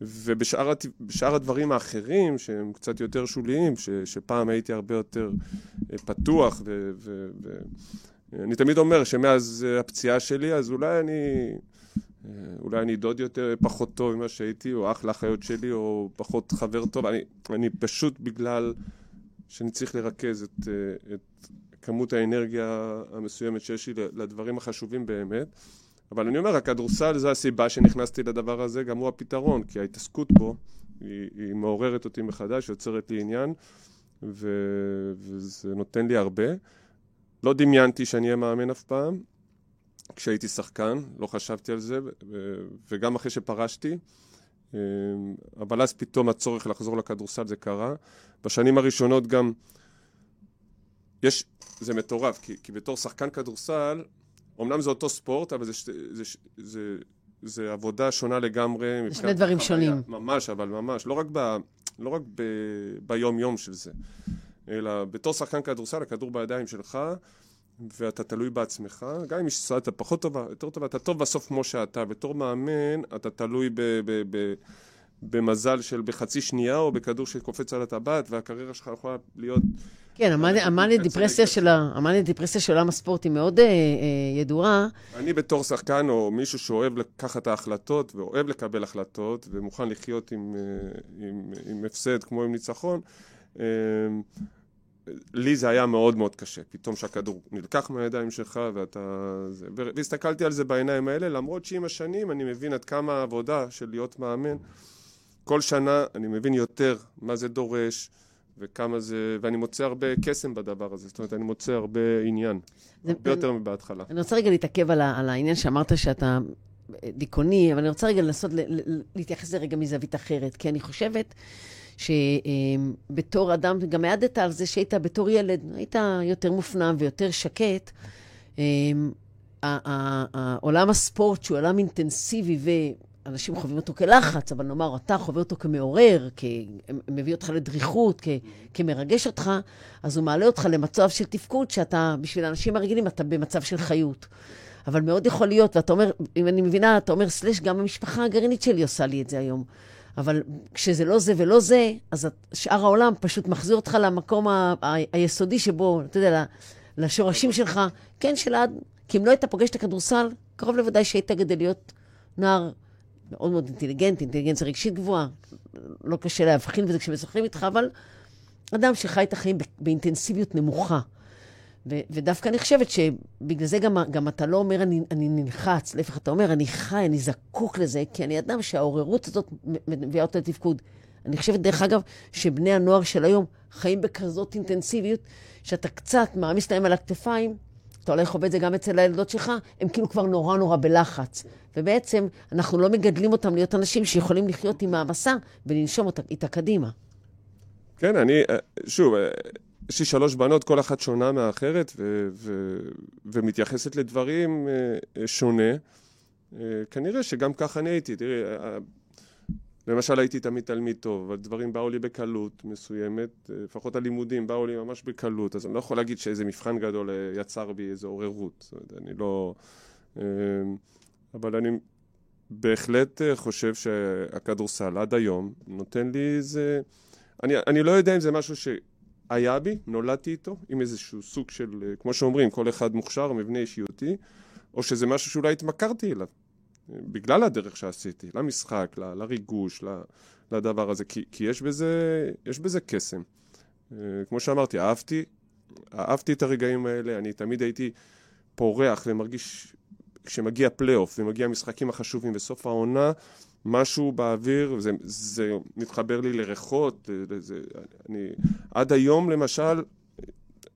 ובשאר הדברים האחרים, שהם קצת יותר שוליים, ש, שפעם הייתי הרבה יותר אה, פתוח, ו, ו, ו, אני תמיד אומר שמאז הפציעה שלי, אז אולי אני... אה, אולי אני דוד יותר, פחות טוב ממה שהייתי, או אח לאחיות שלי, או פחות חבר טוב. אני, אני פשוט בגלל שאני צריך לרכז את, אה, את כמות האנרגיה המסוימת שיש לי לדברים החשובים באמת. אבל אני אומר, הכדורסל זה הסיבה שנכנסתי לדבר הזה, גם הוא הפתרון, כי ההתעסקות בו היא, היא מעוררת אותי מחדש, יוצרת לי עניין, ו, וזה נותן לי הרבה. לא דמיינתי שאני אהיה מאמן אף פעם, כשהייתי שחקן, לא חשבתי על זה, וגם אחרי שפרשתי, אבל אז פתאום הצורך לחזור לכדורסל זה קרה. בשנים הראשונות גם, יש, זה מטורף, כי, כי בתור שחקן כדורסל, אמנם זה אותו ספורט, אבל זה, זה, זה, זה, זה עבודה שונה לגמרי. זה שני דברים חוויה, שונים. ממש, אבל ממש. לא רק, ב, לא רק ב, ביום-יום של זה, אלא בתור שחקן כדורסל, הכדור בידיים שלך, ואתה תלוי בעצמך, גם אם יש אתה פחות טובה, יותר טובה, אתה טוב בסוף כמו שאתה. בתור מאמן, אתה תלוי ב... ב, ב במזל של בחצי שנייה, או בכדור שקופץ על הטבעת, והקריירה שלך יכולה להיות... כן, המאניה דיפרסיה של עולם הספורט היא מאוד אה, אה, ידועה. אני בתור שחקן, או מישהו שאוהב לקחת ההחלטות, ואוהב לקבל החלטות, ומוכן לחיות עם, אה, עם, עם הפסד כמו עם ניצחון, אה, לי זה היה מאוד מאוד קשה, פתאום שהכדור נלקח מהידיים שלך ואתה... זה... והסתכלתי על זה בעיניים האלה, למרות שעם השנים אני מבין עד כמה העבודה של להיות מאמן, כל שנה אני מבין יותר מה זה דורש וכמה זה... ואני מוצא הרבה קסם בדבר הזה, זאת אומרת, אני מוצא הרבה עניין, זה... הרבה יותר מבהתחלה. אני רוצה רגע להתעכב על, על העניין שאמרת שאתה דיכאוני, אבל אני רוצה רגע לנסות להתייחס לזה רגע מזווית אחרת, כי אני חושבת... שבתור אדם, גם העדת על זה שהיית בתור ילד, היית יותר מופנם ויותר שקט. עולם הספורט, שהוא עולם אינטנסיבי, ואנשים חווים אותו כלחץ, אבל נאמר, אתה חווה אותו כמעורר, מביא אותך לדריכות, כמרגש אותך, אז הוא מעלה אותך למצב של תפקוד, שאתה, בשביל האנשים הרגילים, אתה במצב של חיות. אבל מאוד יכול להיות, ואתה אומר, אם אני מבינה, אתה אומר, סלש, גם המשפחה הגרעינית שלי עושה לי את זה היום. אבל כשזה לא זה ולא זה, אז שאר העולם פשוט מחזיר אותך למקום ה- ה- היסודי שבו, אתה יודע, לשורשים שלך, כן, של עד... כי אם לא היית פוגש את הכדורסל, קרוב לוודאי שהיית גדל להיות נער מאוד מאוד אינטליגנט, אינטליגנציה רגשית גבוהה. לא קשה להבחין בזה כשמשחקים איתך, אבל אדם שחי את החיים באינטנסיביות נמוכה. ו- ודווקא אני חושבת שבגלל זה גם, גם אתה לא אומר, אני, אני נלחץ, להפך, אתה אומר, אני חי, אני זקוק לזה, כי אני אדם שהעוררות הזאת מביאה אותו לתפקוד. אני חושבת, דרך אגב, שבני הנוער של היום חיים בכזאת אינטנסיביות, שאתה קצת מעמיס להם על הכתפיים, אתה אולי חווה את זה גם אצל הילדות שלך, הם כאילו כבר נורא נורא בלחץ. ובעצם, אנחנו לא מגדלים אותם להיות אנשים שיכולים לחיות עם העמסה ולנשום אותה, איתה קדימה. כן, אני, אה, שוב, אה, יש לי שלוש בנות, כל אחת שונה מהאחרת, ו- ו- ומתייחסת לדברים uh, שונה. Uh, כנראה שגם ככה אני הייתי. תראי, למשל הייתי תמיד תלמיד טוב, אבל דברים באו לי בקלות מסוימת, אה, לפחות הלימודים באו לי ממש בקלות, אז אני לא יכול להגיד שאיזה מבחן גדול אה, יצר בי איזו עוררות, אני לא... אה, אבל אני בהחלט חושב שהכדורסל עד היום נותן לי איזה... אני, אני לא יודע אם זה משהו שהיה בי, נולדתי איתו, עם איזשהו סוג של, כמו שאומרים, כל אחד מוכשר, מבנה אישיותי, או שזה משהו שאולי התמכרתי אליו. בגלל הדרך שעשיתי, למשחק, ל, לריגוש, ל, לדבר הזה, כי, כי יש בזה, יש בזה קסם. אה, כמו שאמרתי, אהבתי, אהבתי את הרגעים האלה, אני תמיד הייתי פורח ומרגיש, כשמגיע פלייאוף ומגיע המשחקים החשובים בסוף העונה, משהו באוויר, זה, זה מתחבר לי לריחות, זה, אני, עד היום למשל,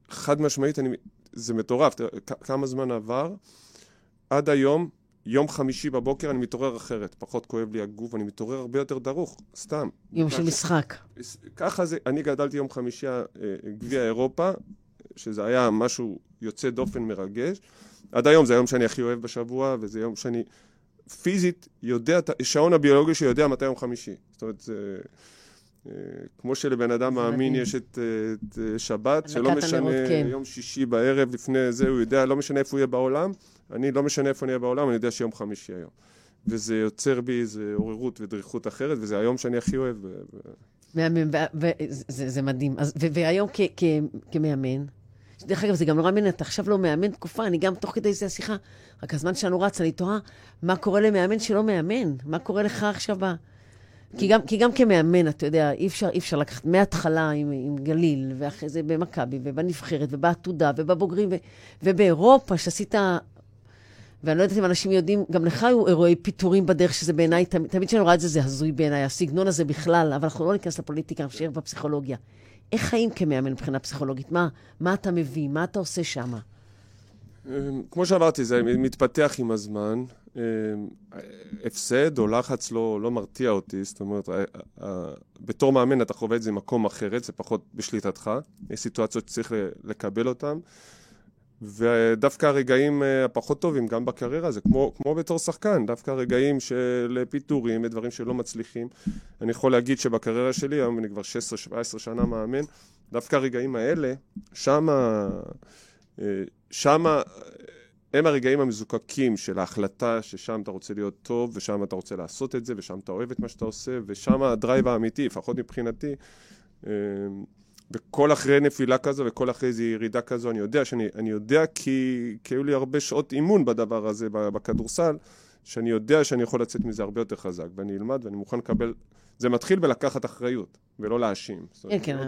חד משמעית, אני, זה מטורף, כמה זמן עבר, עד היום יום חמישי בבוקר אני מתעורר אחרת, פחות כואב לי הגוף, אני מתעורר הרבה יותר דרוך, סתם. יום של משחק. ככה זה, אני גדלתי יום חמישי אה, גביע אירופה, שזה היה משהו יוצא דופן מרגש. עד היום זה היום שאני הכי אוהב בשבוע, וזה יום שאני פיזית יודע, שעון הביולוגי שיודע מתי יום חמישי. זאת אומרת, זה... אה, כמו שלבן אדם מאמין יש את, את שבת, שלא משנה, כן. יום שישי בערב לפני זה, הוא יודע, לא משנה איפה הוא יהיה בעולם, אני לא משנה איפה אני אהיה בעולם, אני יודע שיום חמישי היום. וזה יוצר בי איזו עוררות ודריכות אחרת, וזה היום שאני הכי אוהב. מהמם, וזה מדהים. אז, והיום כמאמן, דרך אגב, זה גם נורא מעניין, אתה עכשיו לא מאמן תקופה, אני גם תוך כדי זה השיחה, רק הזמן שלנו רץ, אני תוהה, מה קורה למאמן שלא מאמן? מה קורה לך עכשיו ב... כי גם, כי גם כמאמן, אתה יודע, אי אפשר, אי אפשר לקחת מההתחלה עם, עם גליל, ואחרי זה במכבי, ובנבחרת, ובעתודה, ובבוגרים, ו, ובאירופה, שעשית ואני לא יודעת אם אנשים יודעים, גם לך היו אירועי פיטורים בדרך, שזה בעיניי, תמיד, כשאני רואה את זה, זה הזוי בעיניי, הסגנון הזה בכלל, אבל אנחנו לא ניכנס לפוליטיקה, נשאר בפסיכולוגיה. איך חיים כמאמן מבחינה פסיכולוגית? מה, מה אתה מביא? מה אתה עושה שם? אמ, כמו שאמרתי, זה מתפתח עם הזמן. אמ, הפסד או לחץ לא, לא מרתיע אותי, זאת אומרת, בתור מאמן אתה חווה את זה במקום אחרת, זה פחות בשליטתך. יש סיטואציות שצריך לקבל אותן. ודווקא הרגעים אה, הפחות טובים, גם בקריירה, זה כמו, כמו בתור שחקן, דווקא הרגעים של פיטורים ודברים שלא מצליחים. אני יכול להגיד שבקריירה שלי, היום אני כבר 16-17 שנה מאמן, דווקא הרגעים האלה, שמה, אה, שמה הם הרגעים המזוקקים של ההחלטה ששם אתה רוצה להיות טוב, ושם אתה רוצה לעשות את זה, ושם אתה אוהב את מה שאתה עושה, ושם הדרייב האמיתי, לפחות מבחינתי. וכל אחרי נפילה כזו וכל אחרי איזו ירידה כזו, אני יודע שאני אני יודע כי, כי היו לי הרבה שעות אימון בדבר הזה, בכדורסל, שאני יודע שאני יכול לצאת מזה הרבה יותר חזק, ואני אלמד ואני מוכן לקבל... זה מתחיל בלקחת אחריות, ולא להאשים. כן, כן.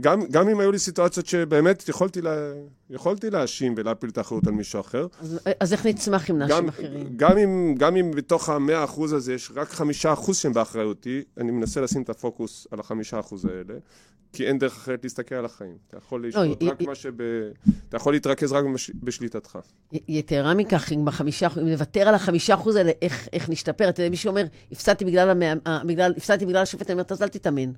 גם, גם אם היו לי סיטואציות שבאמת יכולתי, לה, יכולתי להאשים ולהפיל את האחריות על מישהו אחר. אז, אז איך נצמח עם נאשים אחרים? גם אם, גם אם בתוך המאה אחוז הזה יש רק חמישה אחוז שהם באחריותי, אני מנסה לשים את הפוקוס על החמישה אחוז האלה, כי אין דרך אחרת להסתכל על החיים. אתה יכול לשלוט לא, רק י... מה שב... אתה יכול להתרכז רק בש... בשליטתך. יתרה מכך, אם בחמישה אם נוותר על החמישה אחוז האלה, איך, איך נשתפר? אתה יודע, מישהו אומר, הפסדתי בגלל, המא... בגלל, הפסדתי בגלל השופט, אני אומרת, אז אל תתאמן.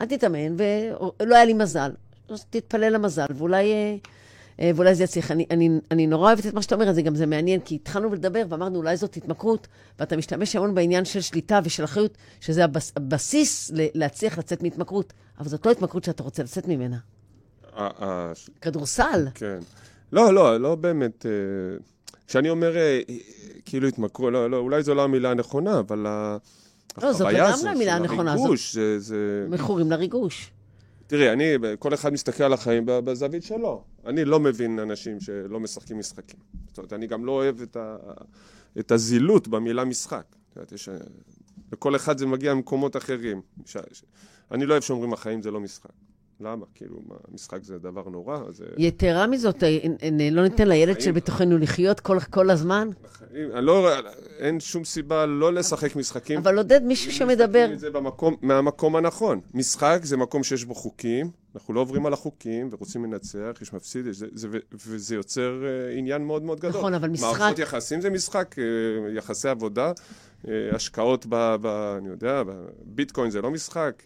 אל תתאמן, ולא היה לי מזל. אז תתפלל למזל, ואולי, אה, אה, ואולי זה יצליח. אני, אני, אני נורא אוהבת את מה שאתה אומר, זה גם זה מעניין, כי התחלנו לדבר ואמרנו, אולי זאת התמכרות, ואתה משתמש המון בעניין של שליטה ושל אחריות, שזה הבס, הבסיס להצליח לצאת מהתמכרות, אבל זאת לא התמכרות שאתה רוצה לצאת ממנה. כדורסל. כן. לא, לא, לא באמת. אה, כשאני אומר כאילו התמכרו, לא, לא, אולי זו לא המילה הנכונה, אבל לא, זאת לגמרי המילה הנכונה. הריגוש, זה... זה... מכורים לריגוש. תראי, אני, כל אחד מסתכל על החיים בזווית שלו. אני לא מבין אנשים שלא משחקים משחקים. זאת אומרת, אני גם לא אוהב את, ה, את הזילות במילה משחק. זאת אומרת, יש... לכל אחד זה מגיע ממקומות אחרים. ש... אני לא אוהב שאומרים החיים זה לא משחק. למה? כאילו, מה, משחק זה דבר נורא? זה... יתרה מזאת, אה, לא ניתן לילד שבתוכנו לחיות כל, כל הזמן? לא, אין שום סיבה לא לשחק משחקים. אבל עודד, מישהו שמדבר... זה במקום, מהמקום הנכון. משחק זה מקום שיש בו חוקים, אנחנו לא עוברים על החוקים ורוצים לנצח, יש מפסיד, זה, זה, וזה יוצר עניין מאוד מאוד גדול. נכון, אבל משחק... מערכות יחסים זה משחק, יחסי עבודה, השקעות ב, ב... אני יודע, ביטקוין זה לא משחק.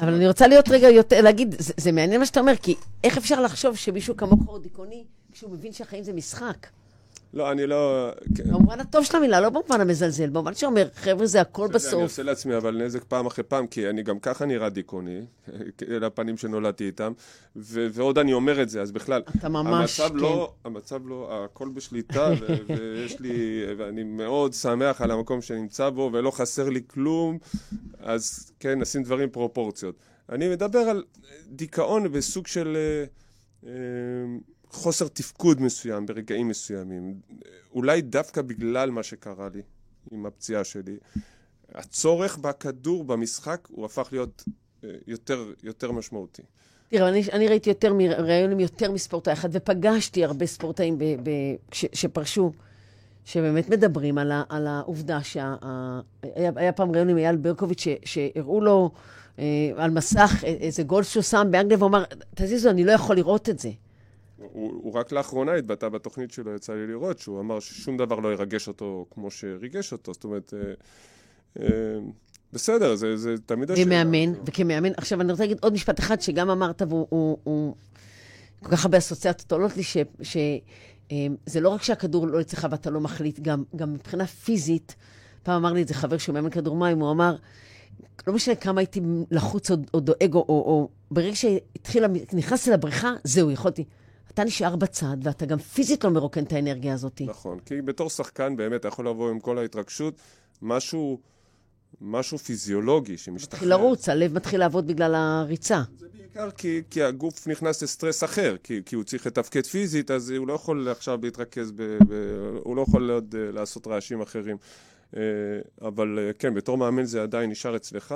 אבל אני רוצה להיות רגע יותר, להגיד, זה, זה מעניין מה שאתה אומר, כי איך אפשר לחשוב שמישהו כמוך הוא דיכאוני, כשהוא מבין שהחיים זה משחק? לא, אני לא... כן. במובן הטוב של המילה, לא במובן המזלזל, במובן שאומר, חבר'ה, זה הכל אני בסוף. עושה לעצמי אבל נזק פעם אחרי פעם, כי אני גם ככה נראה דיכאוני, אלה הפנים שנולדתי איתם, ו- ועוד אני אומר את זה, אז בכלל, אתה ממש, המצב כן. לא, המצב לא, הכל בשליטה, ו- ויש לי, ואני מאוד שמח על המקום שאני נמצא בו, ולא חסר לי כלום, אז כן, נשים דברים פרופורציות. אני מדבר על דיכאון בסוג של אה, אה, חוסר תפקוד מסוים ברגעים מסוימים. אולי דווקא בגלל מה שקרה לי עם הפציעה שלי. הצורך בכדור, במשחק, הוא הפך להיות אה, יותר, יותר משמעותי. תראה, אני, אני ראיתי יותר, מ- ראיון עם יותר מספורטאי אחד, ופגשתי הרבה ספורטאים ב, ב, ש, שפרשו, שבאמת מדברים על, ה, על העובדה שה... היה, היה פעם ראיון עם אייל ברקוביץ', שהראו לו אה, על מסך א- איזה גול שהוא שם באנגליה, והוא אמר, תזיזו, אני לא יכול לראות את זה. הוא, הוא רק לאחרונה התבטא בתוכנית שלו, יצא לי לראות, שהוא אמר ששום דבר לא ירגש אותו כמו שריגש אותו. זאת אומרת, אה, אה, בסדר, זה, זה תמיד כמאמן, וכמאמן. עכשיו, אני רוצה להגיד עוד משפט אחד, שגם אמרת, והוא הוא, הוא, כל כך הרבה אסוציאציות עולות לי, שזה לא רק שהכדור לא אצלך ואתה לא מחליט, גם, גם מבחינה פיזית, פעם אמר לי איזה חבר שהוא מאמן כדור מים, הוא אמר, לא משנה כמה הייתי לחוץ או, או דואג, או, או, או ברגע שהתחילה, נכנסתי לבריכה, זהו, יכולתי. אתה נשאר בצד, ואתה גם פיזית לא מרוקן את האנרגיה הזאת. נכון, כי בתור שחקן באמת אתה יכול לבוא עם כל ההתרגשות, משהו, משהו פיזיולוגי שמשתחרר. מתחיל לרוץ, הלב מתחיל לעבוד בגלל הריצה. זה בעיקר כי, כי הגוף נכנס לסטרס אחר, כי, כי הוא צריך לתפקד פיזית, אז הוא לא יכול עכשיו להתרכז, ב, ב, הוא לא יכול עוד uh, לעשות רעשים אחרים. Uh, אבל uh, כן, בתור מאמן זה עדיין נשאר אצלך.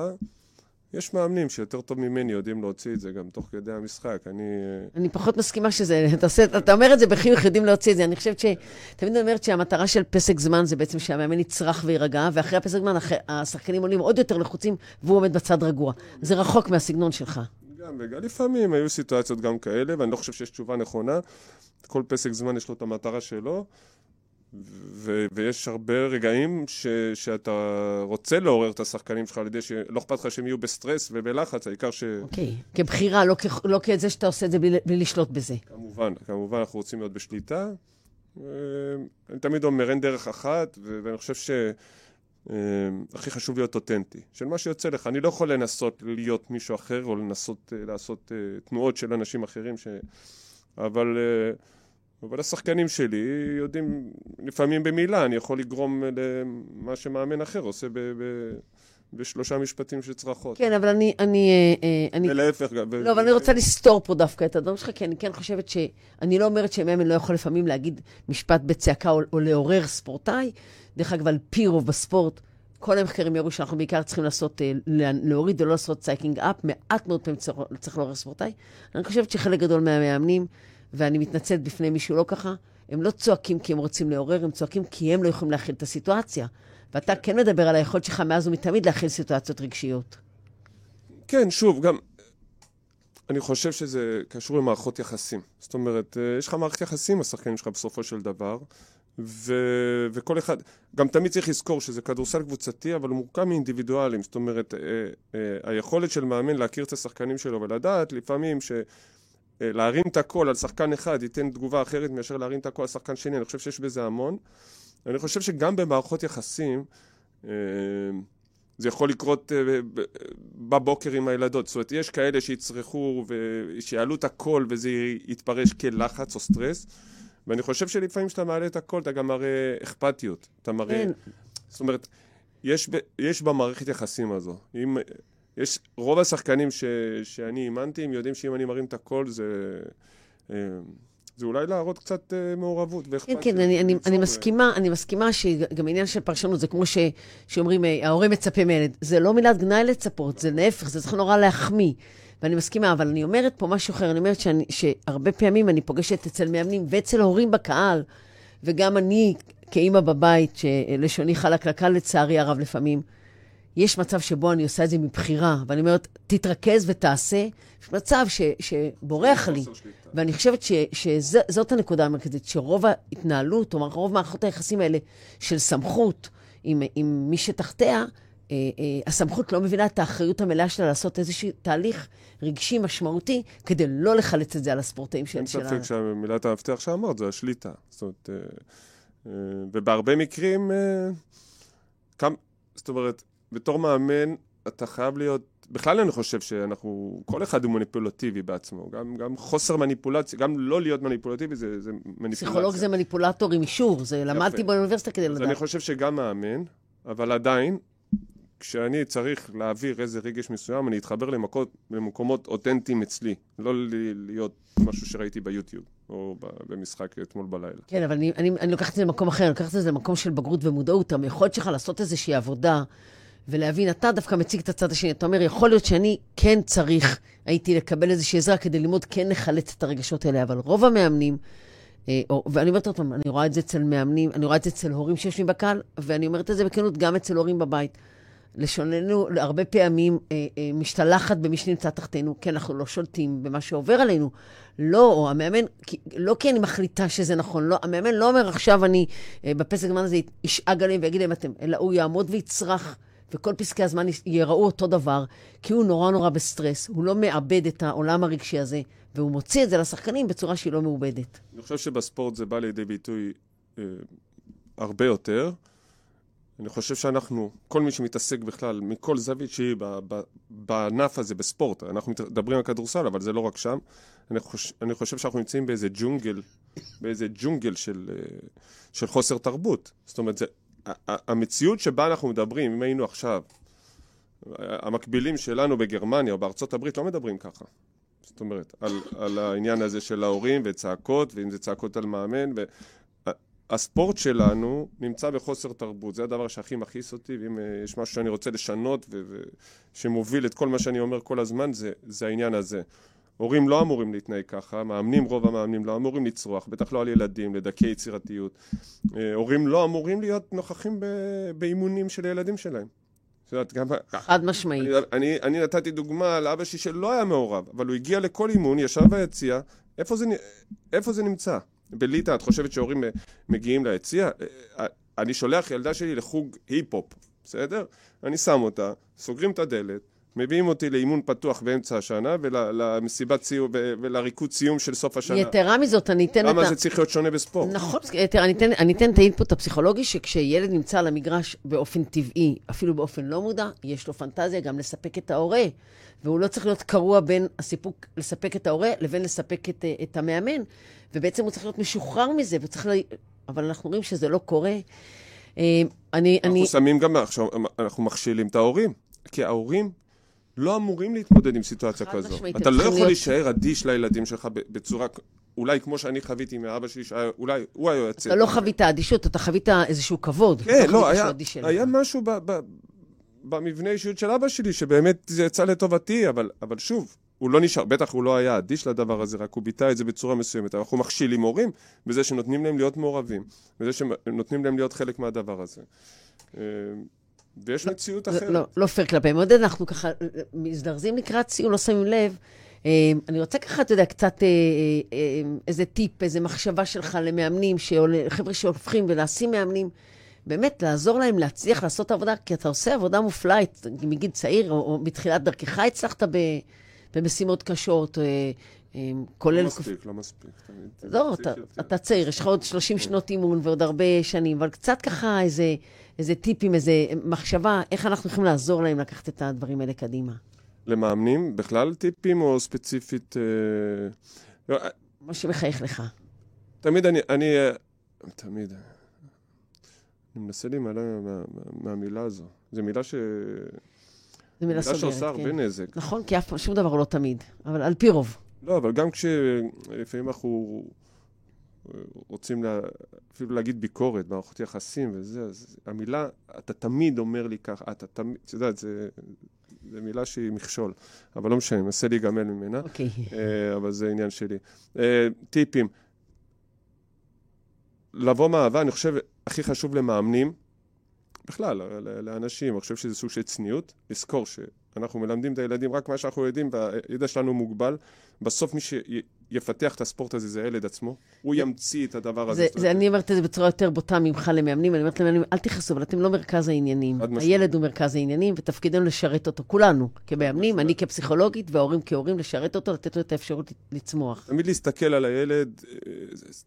יש מאמנים שיותר טוב ממני יודעים להוציא את זה גם תוך כדי המשחק. אני... Uh, אני פחות מסכימה שזה, אתה, עושה, אתה אומר את זה בחיוך, יודעים להוציא את זה. אני חושבת ש... תמיד אני אומרת שהמטרה של פסק זמן זה בעצם שהמאמן יצרח ויירגע, ואחרי הפסק זמן אחרי, השחקנים עולים עוד יותר לחוצים, והוא עומד בצד רגוע. זה רחוק מהסגנון שלך. גם וגם לפעמים היו סיטואציות גם כאלה, ואני לא חושב שיש תשובה נכונה. כל פסק זמן יש לו את המטרה שלו, ו- ויש הרבה רגעים ש- שאתה רוצה לעורר את השחקנים שלך על ידי שלא אכפת לך שהם יהיו בסטרס ובלחץ, העיקר ש... אוקיי. כבחירה, לא, כ- לא כזה שאתה עושה את זה בלי, בלי לשלוט בזה. כמובן, כמובן אנחנו רוצים להיות בשליטה. אה, אני תמיד אומר, אין דרך אחת, ו- ואני חושב ש... אה, הכי חשוב להיות אותנטי, של מה שיוצא לך. אני לא יכול לנסות להיות מישהו אחר, או לנסות אה, לעשות תנועות של אנשים אחרים, ש... אבל, אבל השחקנים שלי יודעים, לפעמים במילה, אני יכול לגרום למה שמאמן אחר עושה ב... ב... בשלושה משפטים של צרחות. כן, אבל אני... אני, אה, אה, אני ולהפך גם. לא, אבל אני רוצה לסתור פה דווקא את הדברים שלך, כי אני כן חושבת ש... אני לא אומרת שמאמן לא יכול לפעמים להגיד משפט בצעקה או, או לעורר ספורטאי. דרך אגב, על פי רוב בספורט, כל המחקרים יראו שאנחנו בעיקר צריכים לעשות, אה, לה- להוריד ולא לעשות psyching up. מעט מאוד פעמים צריך, צריך לעורר ספורטאי. אני חושבת שחלק גדול מהמאמנים, ואני מתנצלת בפני מישהו לא ככה, הם לא צועקים כי הם רוצים לעורר, הם צועקים כי הם לא יכולים להכיל את הסיטואציה. ואתה כן מדבר על היכולת שלך מאז ומתמיד להכיל סיטואציות רגשיות. כן, שוב, גם... אני חושב שזה קשור למערכות יחסים. זאת אומרת, אה, יש לך מערכת יחסים השחקנים שלך בסופו של דבר, ו... וכל אחד... גם תמיד צריך לזכור שזה כדורסל קבוצתי, אבל הוא מורכב מאינדיבידואלים. זאת אומרת, אה, אה, היכולת של מאמן להכיר את השחקנים שלו ולדעת לפעמים ש... להרים את הכל על שחקן אחד ייתן תגובה אחרת מאשר להרים את הכל על שחקן שני, אני חושב שיש בזה המון. אני חושב שגם במערכות יחסים, אה, זה יכול לקרות אה, בבוקר עם הילדות. זאת אומרת, יש כאלה שיצרכו ושיעלו את הכל וזה יתפרש כלחץ או סטרס. ואני חושב שלפעמים כשאתה מעלה את הכל, אתה גם מראה אכפתיות. אתה מראה... כן. זאת אומרת, יש, ב, יש במערכת יחסים הזו. אם, יש, רוב השחקנים ש, שאני אימנתי, הם יודעים שאם אני מרים את הכל, זה, אה, זה אולי להראות קצת אה, מעורבות כן, ואכפתיות. כן, אני, אני, אני אה, מסכימה, אני מסכימה שגם עניין של פרשנות, זה כמו ש, שאומרים, אה, ההורה מצפה מילד. זה לא מילת גנאי לצפות, זה להפך, זה צריך נורא להחמיא. ואני מסכימה, אבל אני אומרת פה משהו אחר, אני אומרת שאני, שהרבה פעמים אני פוגשת אצל מאמנים ואצל הורים בקהל, וגם אני, כאימא בבית, שלשוני חלקלקה לצערי הרב לפעמים, יש מצב שבו אני עושה את זה מבחירה, ואני אומרת, תתרכז ותעשה. יש מצב ש, שבורח לי. ואני חושבת ש, שזאת הנקודה המרכזית, שרוב ההתנהלות, או רוב מערכות היחסים האלה של סמכות עם, עם מי שתחתיה, אה, אה, הסמכות לא מבינה את האחריות המלאה שלה לעשות איזשהו תהליך רגשי משמעותי, כדי לא לחלץ את זה על הספורטאים של... אין של ה- ספק שהמילת המפתח שאמרת זה השליטה. זאת אומרת, אה, אה, ובהרבה מקרים, אה, כמה, זאת אומרת, בתור מאמן, אתה חייב להיות, בכלל אני חושב שאנחנו, כל אחד הוא מניפולטיבי בעצמו, גם, גם חוסר מניפולציה, גם לא להיות מניפולטיבי זה, זה מניפולציה. פסיכולוג זה מניפולטור עם אישור, זה למדתי באוניברסיטה כדי אז לדעת. אני חושב שגם מאמן, אבל עדיין, כשאני צריך להעביר איזה רגש מסוים, אני אתחבר למקומות, למקומות אותנטיים אצלי, לא להיות משהו שראיתי ביוטיוב, או במשחק אתמול בלילה. כן, אבל אני, אני, אני לוקחת את זה למקום אחר, אני לוקחת את זה למקום של בגרות ומודעות. היכולת שלך לעשות איזושהי עבודה ולהבין, אתה דווקא מציג את הצד השני. אתה אומר, יכול להיות שאני כן צריך, הייתי לקבל איזושהי עזרה כדי ללמוד כן לחלץ את הרגשות האלה, אבל רוב המאמנים, אה, או, ואני אומרת עוד פעם, אני רואה את זה אצל מאמנים, אני רואה את זה אצל הורים שיושבים בקהל, ואני אומרת את זה בכנות גם אצל הורים בבית. לשוננו הרבה פעמים אה, אה, משתלחת במי שנמצא תחתנו, כי אנחנו לא שולטים במה שעובר עלינו. לא, או המאמן, כי, לא כי אני מחליטה שזה נכון, לא, המאמן לא אומר עכשיו אני אה, בפסק זמן הזה ישאג עליהם ויגיד להם אתם, אלא הוא יעמוד ויצרח, וכל פסקי הזמן ייראו אותו דבר, כי הוא נורא נורא בסטרס, הוא לא מאבד את העולם הרגשי הזה, והוא מוציא את זה לשחקנים בצורה שהיא לא מעובדת. אני חושב שבספורט זה בא לידי ביטוי אה, הרבה יותר. אני חושב שאנחנו, כל מי שמתעסק בכלל, מכל זווית שהיא בענף הזה, בספורט, אנחנו מדברים על כדורסל, אבל זה לא רק שם. אני חושב, אני חושב שאנחנו נמצאים באיזה ג'ונגל, באיזה ג'ונגל של, אה, של חוסר תרבות. זאת אומרת, זה, המציאות שבה אנחנו מדברים, אם היינו עכשיו, המקבילים שלנו בגרמניה או בארצות הברית לא מדברים ככה. זאת אומרת, על, על העניין הזה של ההורים וצעקות, ואם זה צעקות על מאמן. ו... הספורט שלנו נמצא בחוסר תרבות, זה הדבר שהכי מכעיס אותי, ואם אה, יש משהו שאני רוצה לשנות ו- ו- שמוביל את כל מה שאני אומר כל הזמן, זה, זה העניין הזה. הורים לא אמורים להתנהג ככה, מאמנים, רוב המאמנים לא אמורים לצרוח, בטח לא על ילדים, לדכא יצירתיות. אה, הורים לא אמורים להיות נוכחים באימונים של הילדים שלהם. את יודעת, גם... חד משמעית. אני, אני, אני נתתי דוגמה על אבא שלי שלא היה מעורב, אבל הוא הגיע לכל אימון, ישב ביציע, איפה זה, איפה זה נמצא? בליטא, את חושבת שהורים אה, מגיעים ליציע? אה, אני שולח ילדה שלי לחוג היפ-הופ, בסדר? אני שם אותה, סוגרים את הדלת, מביאים אותי לאימון פתוח באמצע השנה ולמסיבת סיום ולריקוד סיום של סוף השנה. יתרה מזאת, אני אתן את למה ה... זה צריך להיות שונה בספורט? נכון, תראה, אני אתן, אני אתן את האינפוט הפסיכולוגי, שכשילד נמצא על המגרש באופן טבעי, אפילו באופן לא מודע, יש לו פנטזיה גם לספק את ההורה. והוא לא צריך להיות קרוע בין הסיפוק לספק את ההורה לבין לספק את, אה, את המאמן. ובעצם הוא צריך להיות משוחרר מזה, וצריך... לה... אבל אנחנו רואים שזה לא קורה. אה, אני... אנחנו אני... שמים גם, עכשיו, אנחנו מכשילים את ההורים, כי ההורים לא אמורים להתמודד עם סיטואציה כזו. אתה לא יכול להיות- להישאר אדיש לילדים שלך בצורה, אולי כמו שאני חוויתי מאבא שלי, שאולי הוא היה יוצא. אתה לא חווית אדישות, אתה חווית איזשהו כבוד. כן, לא, חווית היה. היה משהו ב, ב, במבנה אישיות של אבא שלי, שבאמת זה יצא לטובתי, אבל, אבל שוב, הוא לא נשאר, בטח הוא לא היה אדיש לדבר הזה, רק הוא ביטא את זה בצורה מסוימת. אנחנו מכשילים הורים בזה שנותנים להם להיות מעורבים, בזה שנותנים להם להיות חלק מהדבר הזה. ויש מציאות זה אחרת. לא, לא פייר כלפיהם. עודד, אנחנו ככה מזדרזים לקראת סיום, לא שמים לב. אה, אני רוצה ככה, אתה יודע, קצת אה, אה, איזה טיפ, איזה מחשבה שלך למאמנים, חבר'ה שהופכים ולהשים מאמנים, באמת לעזור להם להצליח לעשות עבודה, כי אתה עושה עבודה מופלאה את- מגיל צעיר, או, או בתחילת דרכך הצלחת ב, במשימות קשות, אה, אה, כולל... לא מספיק, לא מספיק. לא, אתה. אתה צעיר, יש לך עוד 30 שנות אימון ועוד הרבה שנים, אבל קצת ככה איזה, איזה טיפים, איזה מחשבה, איך אנחנו יכולים לעזור להם לקחת את הדברים האלה קדימה. למאמנים, בכלל טיפים או ספציפית... אה, לא, אה, מה שמחייך לך. תמיד אני... אני אה, תמיד. אני מנסה להימלא מה- מה- מהמילה הזו. זו מילה ש... זו מילה מילה סוגרת, שעושה הרבה כן. נזק. נכון, כי אף פעם, שום דבר הוא לא תמיד, אבל על פי רוב. לא, אבל גם כשלפעמים אנחנו אה, רוצים לה, אפילו להגיד ביקורת, מערכות יחסים וזה, אז המילה, אתה תמיד אומר לי ככה, אתה תמיד, את יודעת, זה, זה מילה שהיא מכשול, אבל לא משנה, אני מנסה להיגמל ממנה, אוקיי. אה, אבל זה עניין שלי. אה, טיפים, לבוא מאהבה, אני חושב, הכי חשוב למאמנים, בכלל, לאנשים, אני חושב שזה סוג של צניעות, לזכור אנחנו מלמדים את הילדים רק מה שאנחנו יודעים, והידע שלנו מוגבל. בסוף מי שיפתח את הספורט הזה זה הילד עצמו. הוא ימציא את הדבר הזה. זה, זה, אני אומרת את זה בצורה יותר בוטה ממך למאמנים. אני אומרת למאמנים, אל תכעסו, אבל אתם לא מרכז העניינים. הילד הוא מרכז העניינים, ותפקידנו לשרת אותו, כולנו, כמאמנים, אני כפסיכולוגית, וההורים כהורים, לשרת אותו, לתת לו את האפשרות לצמוח. תמיד להסתכל על הילד, אה,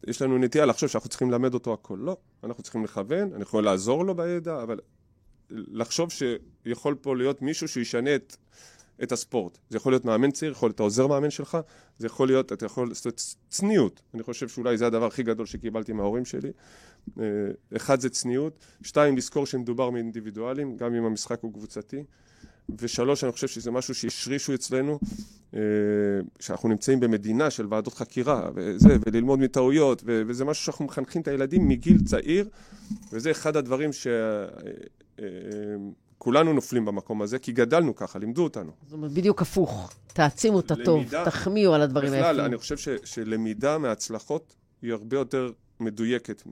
יש לנו נטייה לחשוב שאנחנו צריכים ללמד אותו הכל. לא, אנחנו צריכים לכוון, אני יכול לעזור לו בידע, אבל לחשוב שיכול פה להיות מישהו שישנה את, את הספורט. זה יכול להיות מאמן צעיר, יכול להיות העוזר מאמן שלך, זה יכול להיות, אתה יכול, זאת צניעות. אני חושב שאולי זה הדבר הכי גדול שקיבלתי מההורים שלי. אה, אחד זה צניעות, שתיים, לזכור שמדובר מאינדיבידואלים, גם אם המשחק הוא קבוצתי. ושלוש, אני חושב שזה משהו שהשרישו אצלנו, אה, שאנחנו נמצאים במדינה של ועדות חקירה, וזה, וללמוד מטעויות, וזה משהו שאנחנו מחנכים את הילדים מגיל צעיר, וזה אחד הדברים שכולנו אה, נופלים במקום הזה, כי גדלנו ככה, לימדו אותנו. זאת אומרת, בדיוק הפוך. תעצימו את הטוב, תחמיאו על הדברים האלה. בכלל, אני חושב ש, שלמידה מהצלחות היא הרבה יותר מדויקת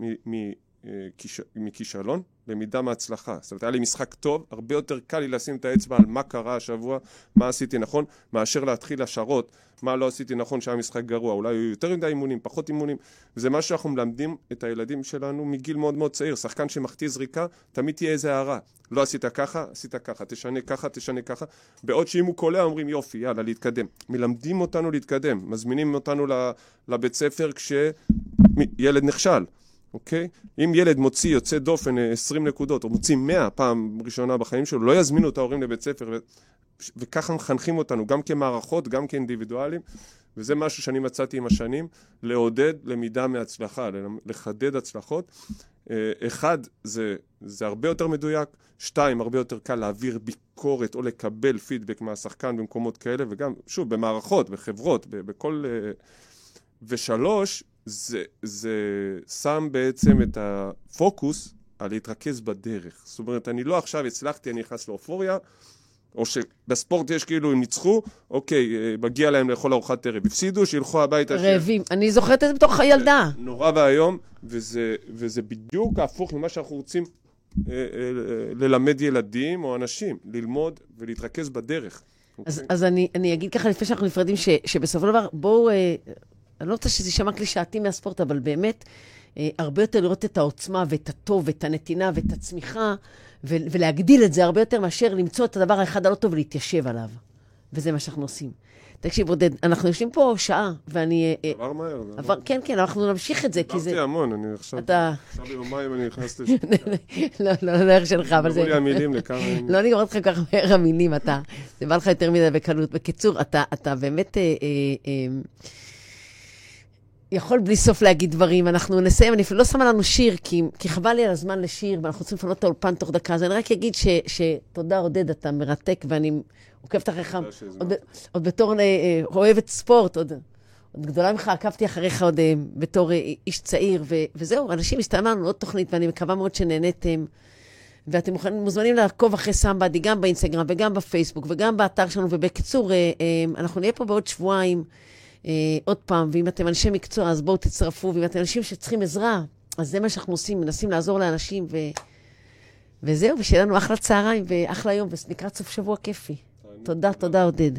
מכישלון. למידה מהצלחה. זאת אומרת, היה לי משחק טוב, הרבה יותר קל לי לשים את האצבע על מה קרה השבוע, מה עשיתי נכון, מאשר להתחיל השערות, מה לא עשיתי נכון שהיה משחק גרוע. אולי היו יותר מדי אימונים, פחות אימונים. וזה מה שאנחנו מלמדים את הילדים שלנו מגיל מאוד מאוד צעיר. שחקן שמחטיא זריקה, תמיד תהיה איזה הערה. לא עשית ככה, עשית ככה, תשנה ככה, תשנה ככה. בעוד שאם הוא קולע, אומרים יופי, יאללה, להתקדם. מלמדים אותנו להתקדם, מזמינים אותנו לבית ספר כשילד נכשל. אוקיי? אם ילד מוציא יוצא דופן 20 אה, נקודות, או מוציא 100 פעם ראשונה בחיים שלו, לא יזמינו את ההורים לבית ספר, ו... וככה מחנכים אותנו, גם כמערכות, גם כאינדיבידואלים, וזה משהו שאני מצאתי עם השנים, לעודד למידה מהצלחה, לחדד הצלחות. אה, אחד, זה, זה הרבה יותר מדויק, שתיים, הרבה יותר קל להעביר ביקורת או לקבל פידבק מהשחקן במקומות כאלה, וגם, שוב, במערכות, בחברות, בכל... אה, ושלוש, זה, זה שם בעצם את הפוקוס על להתרכז בדרך. זאת אומרת, אני לא עכשיו הצלחתי, אני נכנס לאופוריה, או שבספורט יש כאילו, הם ניצחו, אוקיי, אה, מגיע להם לאכול ארוחת ערב. הפסידו, שילכו הביתה. רעבים. ש... אני זוכרת את זה בתוך הילדה. נורא ואיום, וזה, וזה בדיוק הפוך ממה שאנחנו רוצים אה, אה, ללמד ילדים או אנשים, ללמוד ולהתרכז בדרך. אז, אוקיי? אז אני, אני אגיד ככה, לפני שאנחנו נפרדים, ש, שבסופו של דבר, בואו... אה, אני לא רוצה שזה יישמע קלישאתי מהספורט, אבל באמת, אה, הרבה יותר לראות את העוצמה ואת הטוב ואת הנתינה ואת הצמיחה, ו- ולהגדיל את זה הרבה יותר מאשר למצוא את הדבר האחד הלא טוב ולהתיישב עליו. וזה מה שאנחנו עושים. תקשיב, עודד, אנחנו יושבים פה שעה, ואני... אה, עבר מהר. עבר, כן, כן, אנחנו נמשיך את זה, כי זה... דיברתי המון, אני עכשיו... אתה... עכשיו ביומיים אני נכנס לשתיקה. לא, לא, לא איך שלך, אבל זה... נגמרו לי המילים לכמה... לא נגמר אותך כל כך מהר המילים, אתה... זה בא לך יותר מדי בקלות. בקיצור, אתה באמת... יכול בלי סוף להגיד דברים. אנחנו נסיים, אני לא שמה לנו שיר, כי, כי חבל לי על הזמן לשיר, ואנחנו רוצים לפנות את האולפן תוך דקה. אז אני רק אגיד ש, שתודה, עודד, אתה מרתק, ואני עוקבת אחריך, עוד, עוד בתור אה, אה, אוהבת ספורט, עוד, עוד גדולה ממך, עקבתי אחריך עוד אה, בתור איש צעיר, ו, וזהו, אנשים, הסתיימה עוד תוכנית, ואני מקווה מאוד שנהניתם. ואתם מוזמנים לעקוב אחרי סמבדי, גם באינסטגרם וגם בפייסבוק וגם באתר שלנו. ובקיצור, אנחנו נהיה פה בעוד שבועיים. אה, עוד פעם, ואם אתם אנשי מקצוע, אז בואו תצטרפו, ואם אתם אנשים שצריכים עזרה, אז זה מה שאנחנו עושים, מנסים לעזור לאנשים, ו... וזהו, ושיהיה לנו אחלה צהריים ואחלה יום, ולקראת סוף שבוע כיפי. תודה, תודה, עודד.